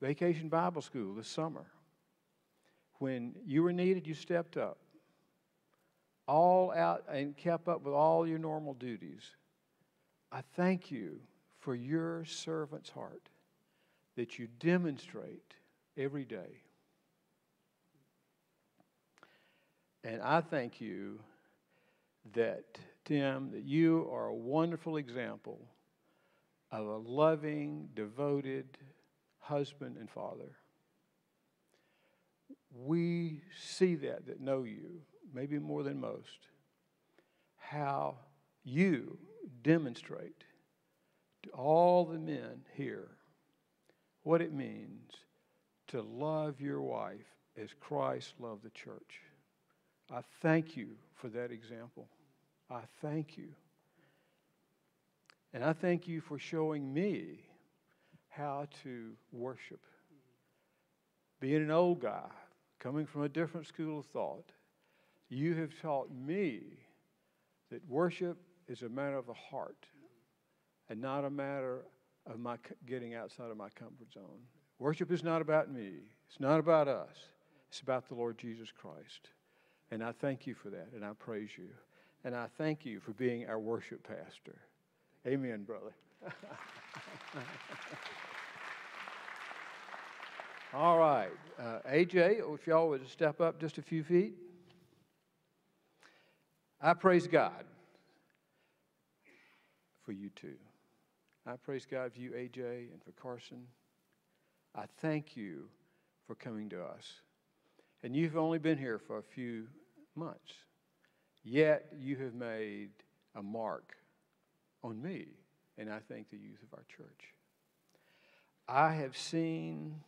Vacation Bible School this summer. When you were needed, you stepped up. All out and kept up with all your normal duties. I thank you for your servant's heart that you demonstrate every day. And I thank you that, Tim, that you are a wonderful example of a loving, devoted husband and father. We see that, that know you, maybe more than most, how you demonstrate to all the men here what it means to love your wife as Christ loved the church. I thank you for that example. I thank you. And I thank you for showing me how to worship. Being an old guy, coming from a different school of thought, You have taught me that worship is a matter of the heart and not a matter of my getting outside of my comfort zone. Worship is not about me, it's not about us, it's about the Lord Jesus Christ. And I thank you for that, and I praise you. And I thank you for being our worship pastor. Amen, brother. All right. Uh, AJ, if y'all would step up just a few feet. I praise God for you too. I praise God for you, AJ, and for Carson. I thank you for coming to us. And you've only been here for a few months, yet you have made a mark on me, and I think the youth of our church. I have seen,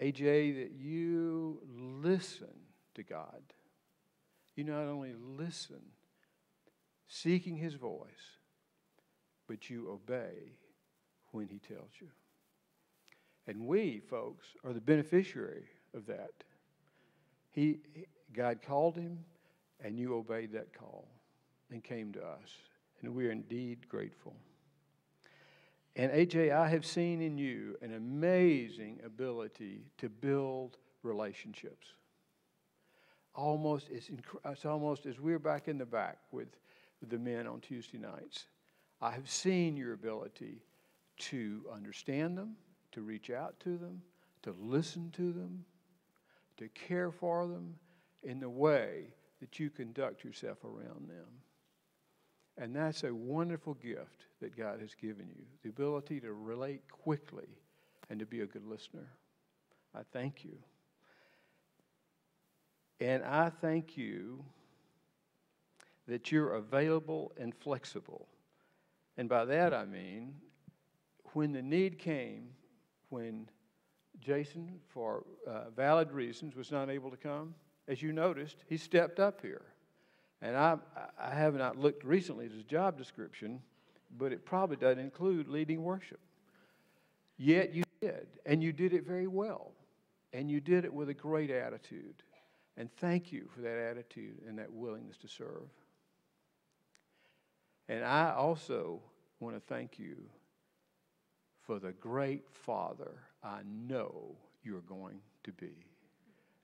AJ, that you listen to God. You not only listen, seeking His voice, but you obey when He tells you. And we, folks, are the beneficiary of that. He, God called him, and you obeyed that call and came to us. And we are indeed grateful. And AJ, I have seen in you an amazing ability to build relationships. Almost, inc- it's almost as we're back in the back with the men on Tuesday nights. I have seen your ability to understand them, to reach out to them, to listen to them, to care for them in the way that you conduct yourself around them. And that's a wonderful gift that God has given you the ability to relate quickly and to be a good listener. I thank you. And I thank you that you're available and flexible. And by that I mean, when the need came, when Jason, for uh, valid reasons, was not able to come, as you noticed, he stepped up here. And I, I have not looked recently at his job description, but it probably doesn't include leading worship. Yet you did, and you did it very well. And you did it with a great attitude. And thank you for that attitude and that willingness to serve. And I also want to thank you for the great father I know you're going to be.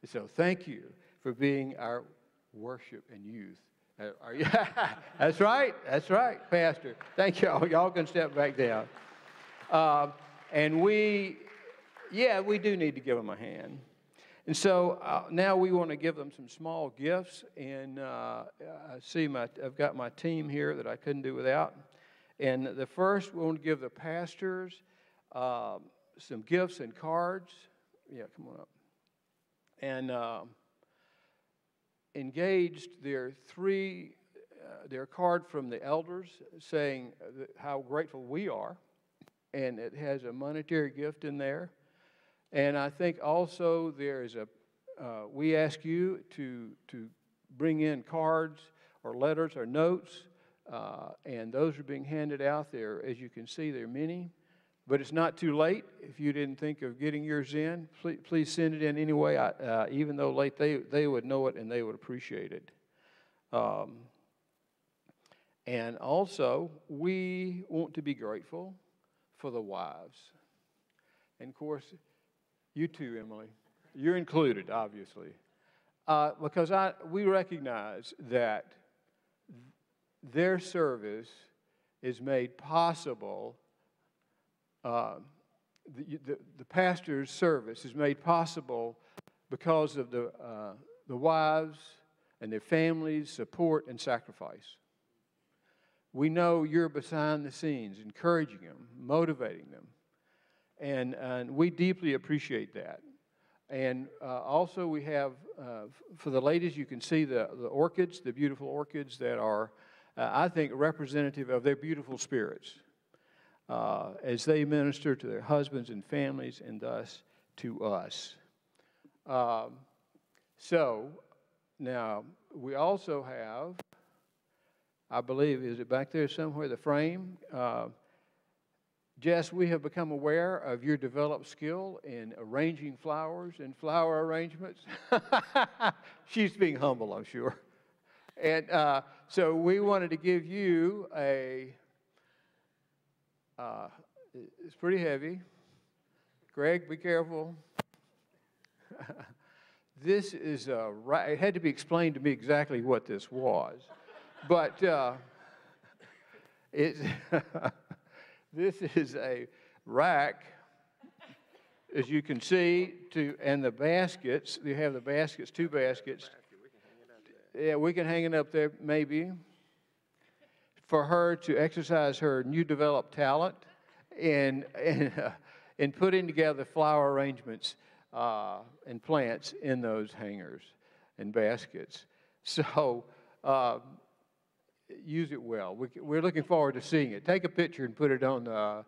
So thank you for being our worship and youth. Uh, you- That's right. That's right, Pastor. Thank y'all. Y'all can step back down. Uh, and we, yeah, we do need to give them a hand. And so uh, now we want to give them some small gifts. And uh, I see my, I've got my team here that I couldn't do without. And the first, we want to give the pastors um, some gifts and cards. Yeah, come on up. And um, engaged their three, uh, their card from the elders saying how grateful we are. And it has a monetary gift in there. And I think also there is a, uh, we ask you to, to bring in cards or letters or notes, uh, and those are being handed out there. As you can see, there are many, but it's not too late. If you didn't think of getting yours in, please, please send it in anyway. I, uh, even though late, they, they would know it and they would appreciate it. Um, and also, we want to be grateful for the wives. And of course, you too, Emily. You're included, obviously. Uh, because I, we recognize that their service is made possible, uh, the, the, the, pastor's service is made possible because of the, uh, the wives and their families' support and sacrifice. We know you're behind the scenes, encouraging them, motivating them. And, and we deeply appreciate that. And uh, also, we have, uh, for the ladies, you can see the, the orchids, the beautiful orchids that are, uh, I think, representative of their beautiful spirits uh, as they minister to their husbands and families and thus to us. Um, so, now, we also have, I believe, is it back there somewhere, the frame? Uh, Jess, we have become aware of your developed skill in arranging flowers and flower arrangements. She's being humble, I'm sure. And uh, so we wanted to give you a, uh, it's pretty heavy. Greg, be careful. this is a, ra- it had to be explained to me exactly what this was. But uh, it's, this is a rack, as you can see, to, and the baskets, you have the baskets, two baskets. Yeah, we can hang it up there maybe for her to exercise her new developed talent in, in, uh, in putting together flower arrangements uh, and plants in those hangers and baskets. So uh, use it well. We, we're looking forward to seeing it. Take a picture and put it on the,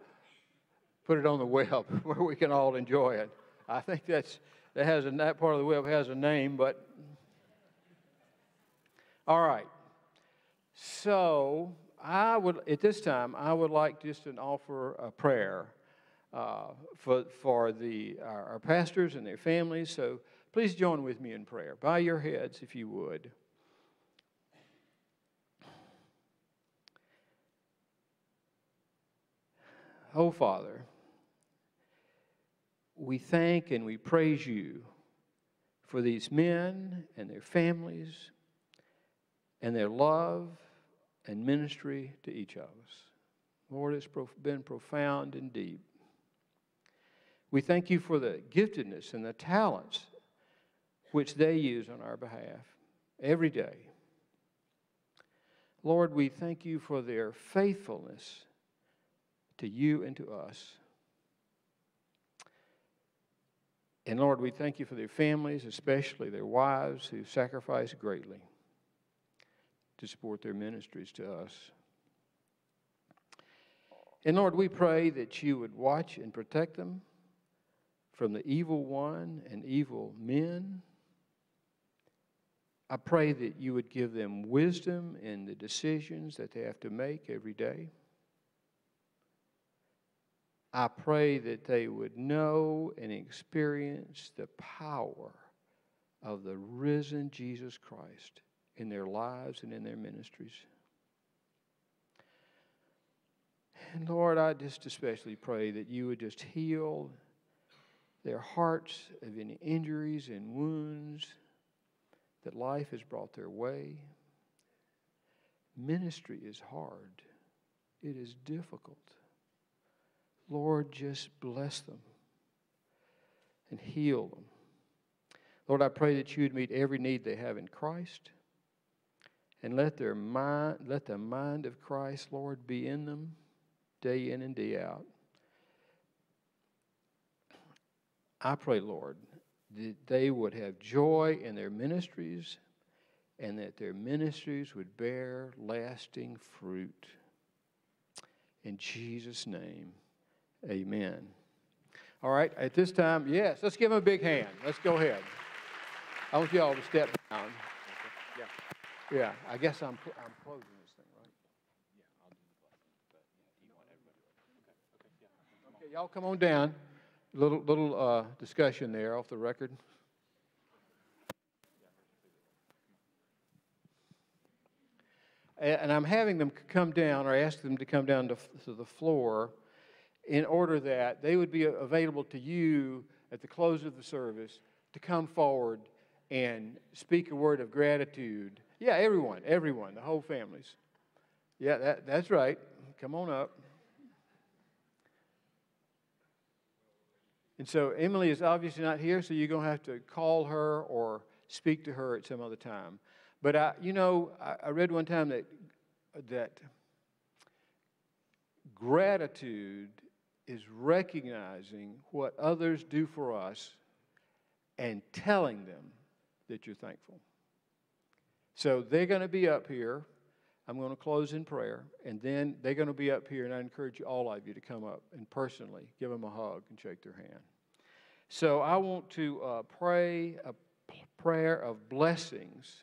put it on the web where we can all enjoy it. I think that's, that, has a, that part of the web has a name, but all right. So I would, at this time, I would like just to offer a prayer uh, for, for the, our, our pastors and their families. So please join with me in prayer. Bow your heads if you would. Oh, Father, we thank and we praise you for these men and their families and their love and ministry to each of us. Lord, it's been profound and deep. We thank you for the giftedness and the talents which they use on our behalf every day. Lord, we thank you for their faithfulness to you and to us. And Lord, we thank you for their families, especially their wives who sacrifice greatly to support their ministries to us. And Lord, we pray that you would watch and protect them from the evil one and evil men. I pray that you would give them wisdom in the decisions that they have to make every day. I pray that they would know and experience the power of the risen Jesus Christ in their lives and in their ministries. And Lord, I just especially pray that you would just heal their hearts of any injuries and wounds that life has brought their way. Ministry is hard, it is difficult. Lord, just bless them and heal them. Lord, I pray that you would meet every need they have in Christ. And let their mind, let the mind of Christ, Lord, be in them day in and day out. I pray, Lord, that they would have joy in their ministries and that their ministries would bear lasting fruit. In Jesus' name, amen. All right, at this time, yes, let's give them a big hand. Let's go ahead. I want you all to step down. Yeah, yeah I guess I'm, cl- I'm closing this thing, right? Yeah. Okay, y'all come on down. Little, little uh, discussion there off the record. A- And I'm having them c- come down, or ask them to come down to, f- to the floor in order that they would be a- available to you at the close of the service to come forward and speak a word of gratitude. Yeah, everyone, everyone, the whole families. Yeah, that, that's right. Come on up. And so Emily is obviously not here, so you're going to have to call her or speak to her at some other time. But I, you know, I, I read one time that that gratitude is recognizing what others do for us and telling them that you're thankful. So they're going to be up here. I'm going to close in prayer, and then they're going to be up here, and I encourage all of you to come up and personally give them a hug and shake their hand. So I want to uh, pray a prayer of blessings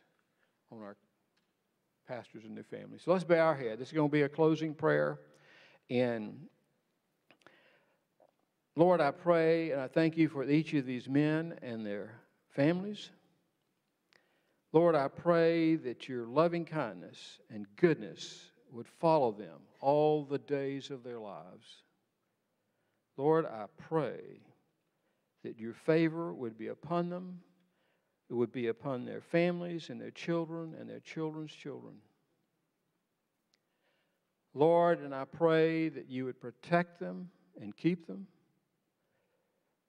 on our pastors and their families. So let's bow our head. This is going to be a closing prayer, and Lord, I pray and I thank you for each of these men and their families. Lord, I pray that your loving kindness and goodness would follow them all the days of their lives. Lord, I pray that your favor would be upon them, it would be upon their families and their children and their children's children. Lord, and I pray that you would protect them and keep them.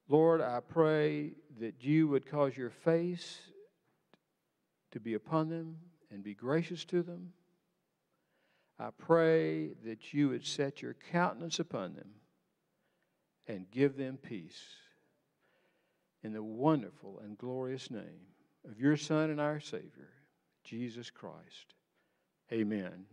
Lord, I pray that you would cause your face to be upon them and be gracious to them. I pray that you would set your countenance upon them and give them peace. In the wonderful and glorious name of your Son and our Savior, Jesus Christ. Amen.